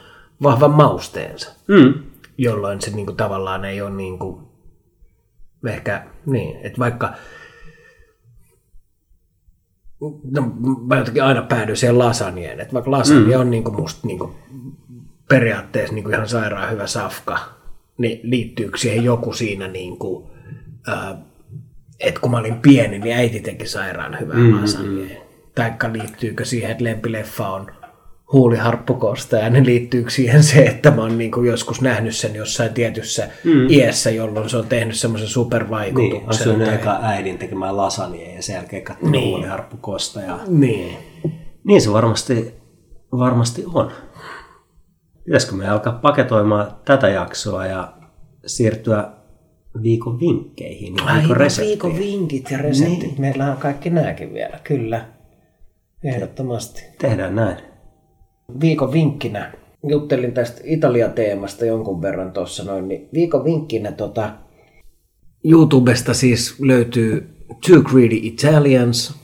vahvan mausteensa, Mm. jolloin se niinku tavallaan ei ole niinku ehkä niin, että vaikka no, mä jotenkin aina päädyin siihen lasagneen, että vaikka lasagne mm. on niinku musta niinku periaatteessa niinku ihan sairaan hyvä safka, niin liittyykö siihen joku siinä niinku, ää, että kun mä olin pieni, niin äiti teki sairaan hyvää mm, lasagnea. Taikka liittyykö siihen, että lempileffa on huuliharppukosta ja ne liittyykö siihen se, että mä oon niinku joskus nähnyt sen jossain tietyssä mm. iässä, jolloin se on tehnyt semmoisen supervaikutuksen. Niin, asuin tai- eka äidin tekemään lasagne ja sen jälkeen katsoin niin. huuliharppukosta. Ja... Niin. Niin se varmasti, varmasti on. Pitäisikö me alkaa paketoimaan tätä jaksoa ja siirtyä viikon vinkkeihin ja viikon Aivan reseptiin? viikon vinkit ja reseptit. Niin. Meillä on kaikki nääkin vielä, kyllä. Ehdottomasti. Tehdään näin. Viikon vinkkinä, juttelin tästä Italia-teemasta jonkun verran tuossa noin, niin viikon vinkkinä tota, YouTubesta siis löytyy Two Greedy Italians,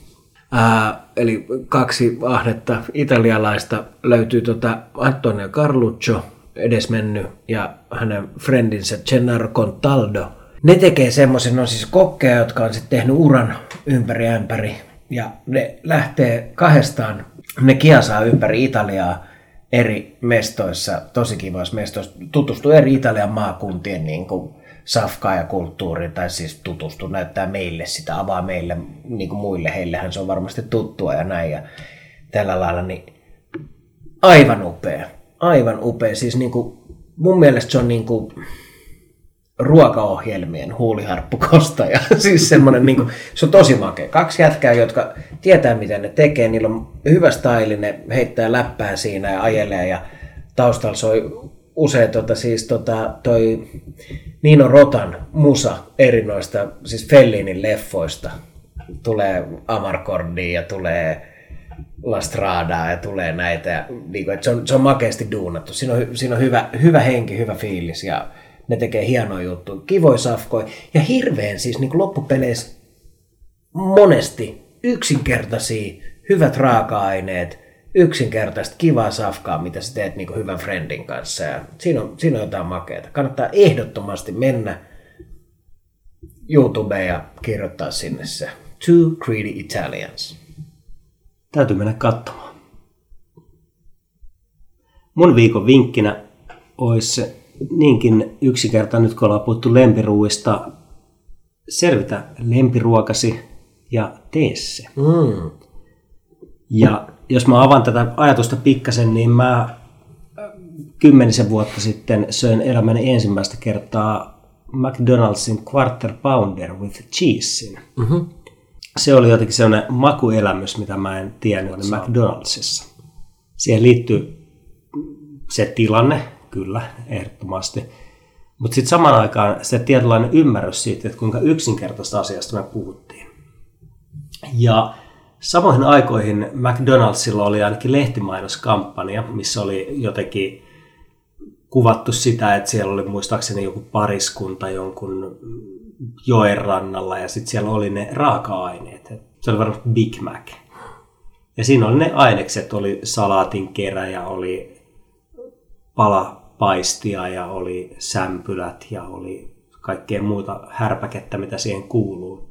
ää, eli kaksi ahnetta italialaista löytyy tota Antonio Carluccio, edesmennyt, ja hänen friendinsä Gennaro Contaldo. Ne tekee semmoisen, on siis kokkeja, jotka on sitten tehnyt uran ympäri ämpäri, ja ne lähtee kahdestaan, ne kiasaa ympäri Italiaa, eri mestoissa, tosi kivoissa mestoissa, tutustua eri Italian maakuntien niin kuin safkaa ja kulttuuriin, tai siis tutustu, näyttää meille sitä, avaa meille niin kuin muille, heillehän se on varmasti tuttua ja näin, ja tällä lailla, niin aivan upea, aivan upea, siis niin kuin, mun mielestä se on niin kuin, ruokaohjelmien huuliharppukostaja. siis semmoinen, niin kuin, se on tosi makea. Kaksi jätkää, jotka tietää, miten ne tekee. Niillä on hyvä style, ne heittää läppää siinä ja ajelee ja taustalla soi usein tota, siis tota, toi Nino Rotan musa eri noista, siis Fellinin leffoista. Tulee Amarkordia ja tulee La Stradaa ja tulee näitä. Ja, niin kuin, se, on, se on makeasti duunattu. Siinä on, siinä on hyvä, hyvä henki, hyvä fiilis ja ne tekee hienoja juttuja, kivoja safkoja ja hirveän siis niin loppupeleissä monesti yksinkertaisia, hyvät raaka-aineet, yksinkertaista kivaa safkaa, mitä sä teet niin hyvän friendin kanssa. Ja siinä, on, siinä on jotain makeata. Kannattaa ehdottomasti mennä YouTubeen ja kirjoittaa sinne se Two Greedy Italians. Täytyy mennä katsomaan. Mun viikon vinkkinä olisi niinkin yksinkertainen, nyt kun ollaan puhuttu lempiruuista, selvitä lempiruokasi ja tee se. Mm. Ja jos mä avaan tätä ajatusta pikkasen, niin mä kymmenisen vuotta sitten söin elämäni ensimmäistä kertaa McDonald'sin Quarter Pounder with Cheesein. Mm-hmm. Se oli jotenkin sellainen makuelämys, mitä mä en tiennyt McDonald'sissa. Siihen liittyy se tilanne, kyllä, ehdottomasti. Mutta sitten samaan aikaan se tietynlainen ymmärrys siitä, että kuinka yksinkertaista asiasta me puhuttiin. Ja samoihin aikoihin McDonaldsilla oli ainakin lehtimaiноskampanja, missä oli jotenkin kuvattu sitä, että siellä oli muistaakseni joku pariskunta jonkun joen rannalla ja sitten siellä oli ne raaka-aineet. Se oli varmaan Big Mac. Ja siinä oli ne ainekset, oli salaatin kerä ja oli pala paistia ja oli sämpylät ja oli kaikkea muuta härpäkettä, mitä siihen kuuluu.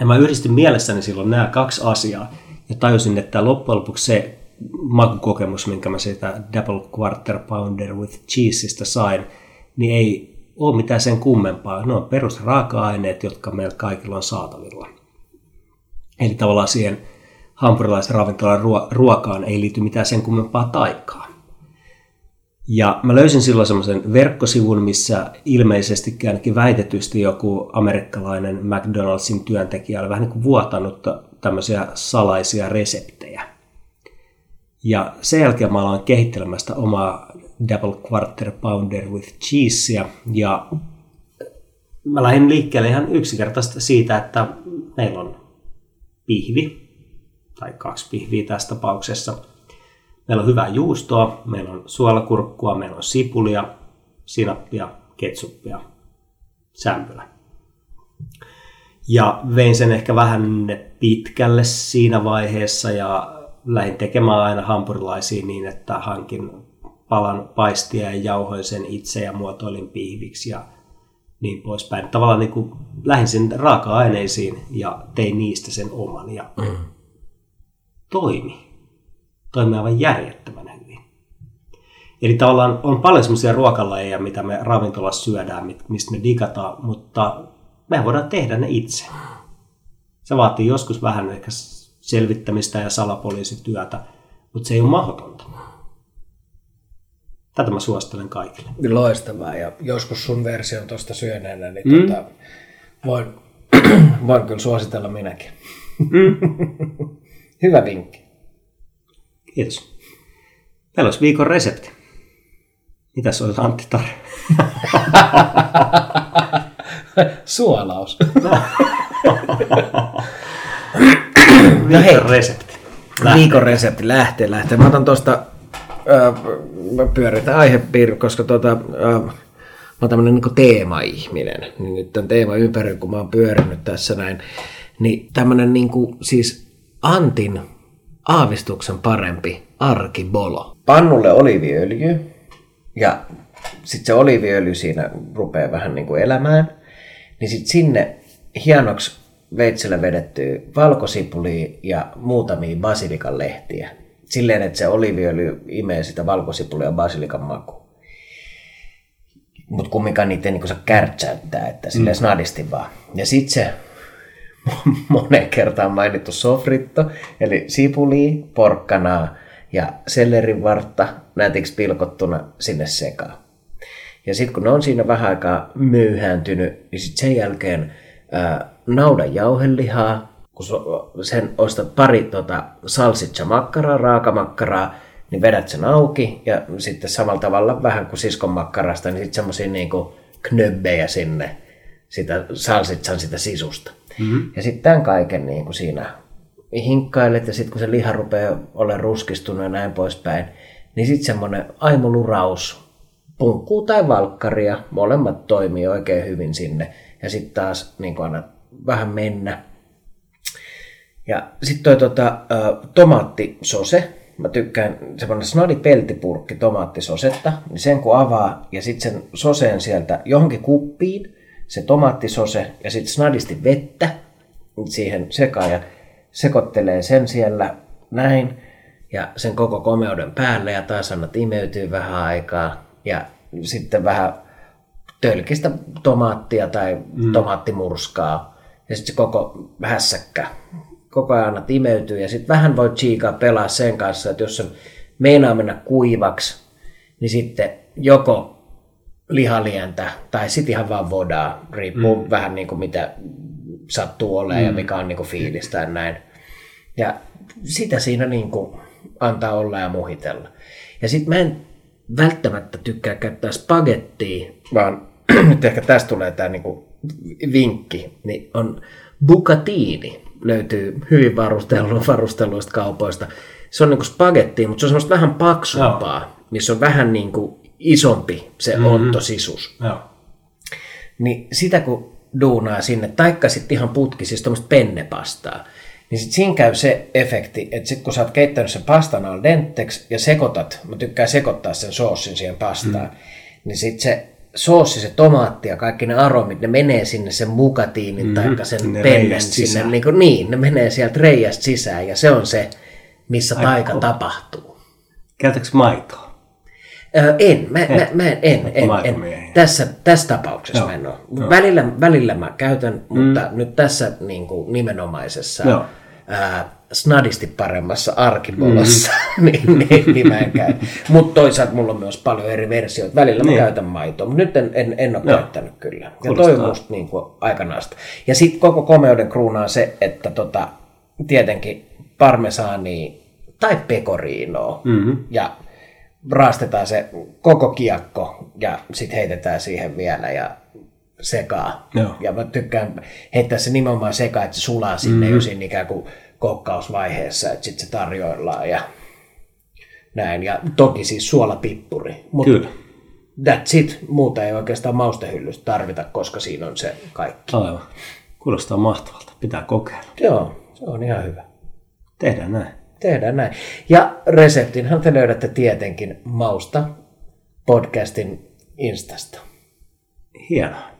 Ja mä yhdistin mielessäni silloin nämä kaksi asiaa ja tajusin, että loppujen lopuksi se makukokemus, minkä mä siitä Double Quarter Pounder with Cheeseista sain, niin ei ole mitään sen kummempaa. Ne on perusraaka-aineet, jotka meillä kaikilla on saatavilla. Eli tavallaan siihen hampurilaisen ravintolan ruokaan ei liity mitään sen kummempaa taikaa. Ja mä löysin silloin semmoisen verkkosivun, missä ilmeisesti ainakin väitetysti joku amerikkalainen McDonald'sin työntekijä oli vähän niin kuin vuotanut tämmöisiä salaisia reseptejä. Ja sen jälkeen mä aloin kehittelemästä omaa Double Quarter Pounder with Cheesea ja mä lähdin liikkeelle ihan yksinkertaisesti siitä, että meillä on pihvi, tai kaksi pihviä tässä tapauksessa – Meillä on hyvää juustoa, meillä on suolakurkkua, meillä on sipulia, sinappia, ketsuppia, sämpylä. Ja vein sen ehkä vähän pitkälle siinä vaiheessa ja lähdin tekemään aina hampurilaisia niin, että hankin palan paistia ja jauhoin sen itse ja muotoilin pihviksi ja niin poispäin. Tavallaan niin kuin lähdin sen raaka-aineisiin ja tein niistä sen oman ja mm. toimi toimii aivan järjettömän hyvin. Eli tavallaan on paljon sellaisia ruokalajeja, mitä me ravintolassa syödään, mistä me digataan, mutta me voidaan tehdä ne itse. Se vaatii joskus vähän ehkä selvittämistä ja salapoliisityötä, mutta se ei ole mahdotonta. Tätä mä suosittelen kaikille. Loistavaa ja joskus sun versio tuosta syöneenä, niin mm. tota, voin, voin kyllä suositella minäkin. Mm. Hyvä vinkki. Kiitos. Meillä olisi viikon resepti. Mitäs olisi Antti Tar? Suolaus. no hei. resepti. Lähtee. Viikon resepti lähtee, lähtee. Mä otan tuosta, äh, pyöritän aihepiiri, koska tuota, äh, mä oon tämmönen niin teema-ihminen. Niin nyt tämän teema ympärillä, kun mä oon pyörinyt tässä näin, niin tämmönen niin kuin, siis Antin aavistuksen parempi arkibolo. Pannulle oliviöljy ja sitten se oliviöljy siinä rupeaa vähän niin kuin elämään. Niin sitten sinne hienoksi veitsellä vedettyä valkosipuli ja muutamia basilikan lehtiä. silleen, että se oliviöljy imee sitä valkosipulia ja basilikan makua. Mutta kumminkaan niitä ei niin saa kärtsäyttää, että silleen mm. snadisti vaan. Ja sitten se moneen kertaan mainittu sofritto, eli sipuli, porkkanaa ja sellerivartta nätiksi pilkottuna sinne sekaan. Ja sitten kun ne on siinä vähän aikaa myyhääntynyt, niin sitten sen jälkeen ää, naudan jauhelihaa, kun sen ostat pari tota, salsitsa makkaraa, raakamakkaraa, niin vedät sen auki ja sitten samalla tavalla vähän kuin siskon makkarasta, niin sitten semmoisia niinku knöbbejä sinne sitä salsitsan sitä sisusta. Mm-hmm. Ja sitten tämän kaiken niin kuin siinä hinkkailet ja sitten kun se liha rupeaa olemaan ruskistunut ja näin poispäin, niin sitten semmoinen aimoluraus, punkkuu tai valkkaria, molemmat toimii oikein hyvin sinne. Ja sitten taas niin kuin aina vähän mennä. Ja sitten toi tota, tomaattisose, mä tykkään semmoinen snadi peltipurkki tomaattisosetta, niin sen kun avaa ja sitten sen soseen sieltä johonkin kuppiin, se tomaattisose ja sitten snadisti vettä siihen sekaan ja sekoittelee sen siellä näin ja sen koko komeuden päälle ja taas annat imeytyy vähän aikaa ja sitten vähän tölkistä tomaattia tai mm. tomaattimurskaa ja sitten se koko hässäkkä koko ajan annat imeytyy ja sitten vähän voi chiikaa pelaa sen kanssa, että jos se meinaa mennä kuivaksi, niin sitten joko lihalientä tai sitten ihan vaan vodaa, riippuu mm. vähän niin kuin mitä sattuu olemaan mm. ja mikä on niin kuin fiilistä ja näin. Ja sitä siinä niin kuin antaa olla ja muhitella. Ja sitten mä en välttämättä tykkää käyttää spagettia, vaan nyt ehkä tästä tulee tämä niin kuin vinkki, niin on bucatini, löytyy hyvin varustelua varusteluista kaupoista. Se on niin kuin spagetti, mutta se on semmoista vähän paksumpaa, Joo. missä on vähän niin kuin isompi se mm-hmm. ontosisus. Joo. Niin sitä kun duunaa sinne, taikka sitten ihan putki, siis tuommoista pennepastaa, niin sitten siinä käy se efekti, että sitten kun sä oot keittänyt sen pastan al denteksi ja sekoitat, mä tykkään sekoittaa sen soossin siihen pastaan, mm. niin sitten se soossi, se tomaatti ja kaikki ne aromit, ne menee sinne sen mukatiinin mm, tai sen ne pennen sinne, niin, kuin, niin, ne menee sieltä reijästä sisään ja se on se, missä Aika tapahtuu. Käytätkö maitoa? En, mä, mä, mä en, en, en, en. Tässä, tässä tapauksessa Joo. mä en ole. Joo. Välillä, välillä mä käytän, mm. mutta nyt tässä niin kuin nimenomaisessa Joo. ää, snadisti paremmassa arkipolossa, mm. niin, niin, niin mä en käy. Mutta toisaalta mulla on myös paljon eri versioita. Välillä mä niin. käytän maitoa, mutta nyt en, en, en ole Joo. käyttänyt kyllä. Ja toi on musta niin kuin aikanaista. Ja sitten koko komeuden kruunaa se, että tota, tietenkin parmesaani tai pekoriinoa. Mm-hmm. Ja raastetaan se koko kiekko ja sitten heitetään siihen vielä ja sekaa. Joo. Ja mä tykkään heittää se nimenomaan sekaan, että se sulaa sinne mm-hmm. jo siinä ikään kuin kokkausvaiheessa, että sitten se tarjoillaan ja näin. Ja toki siis suolapippuri. Mutta Kyllä. That's it. Muuta ei oikeastaan maustehyllystä tarvita, koska siinä on se kaikki. Aivan. Kuulostaa mahtavalta. Pitää kokeilla. Joo, se on ihan hyvä. Tehdään näin. Tehdään näin. Ja reseptinhan te löydätte tietenkin Mausta podcastin Instasta. Hienoa.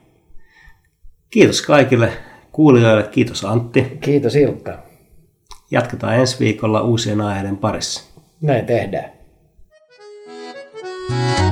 Kiitos kaikille kuulijoille. Kiitos Antti. Kiitos Ilkka. Jatketaan ensi viikolla uusien aiheiden parissa. Näin tehdään. thank you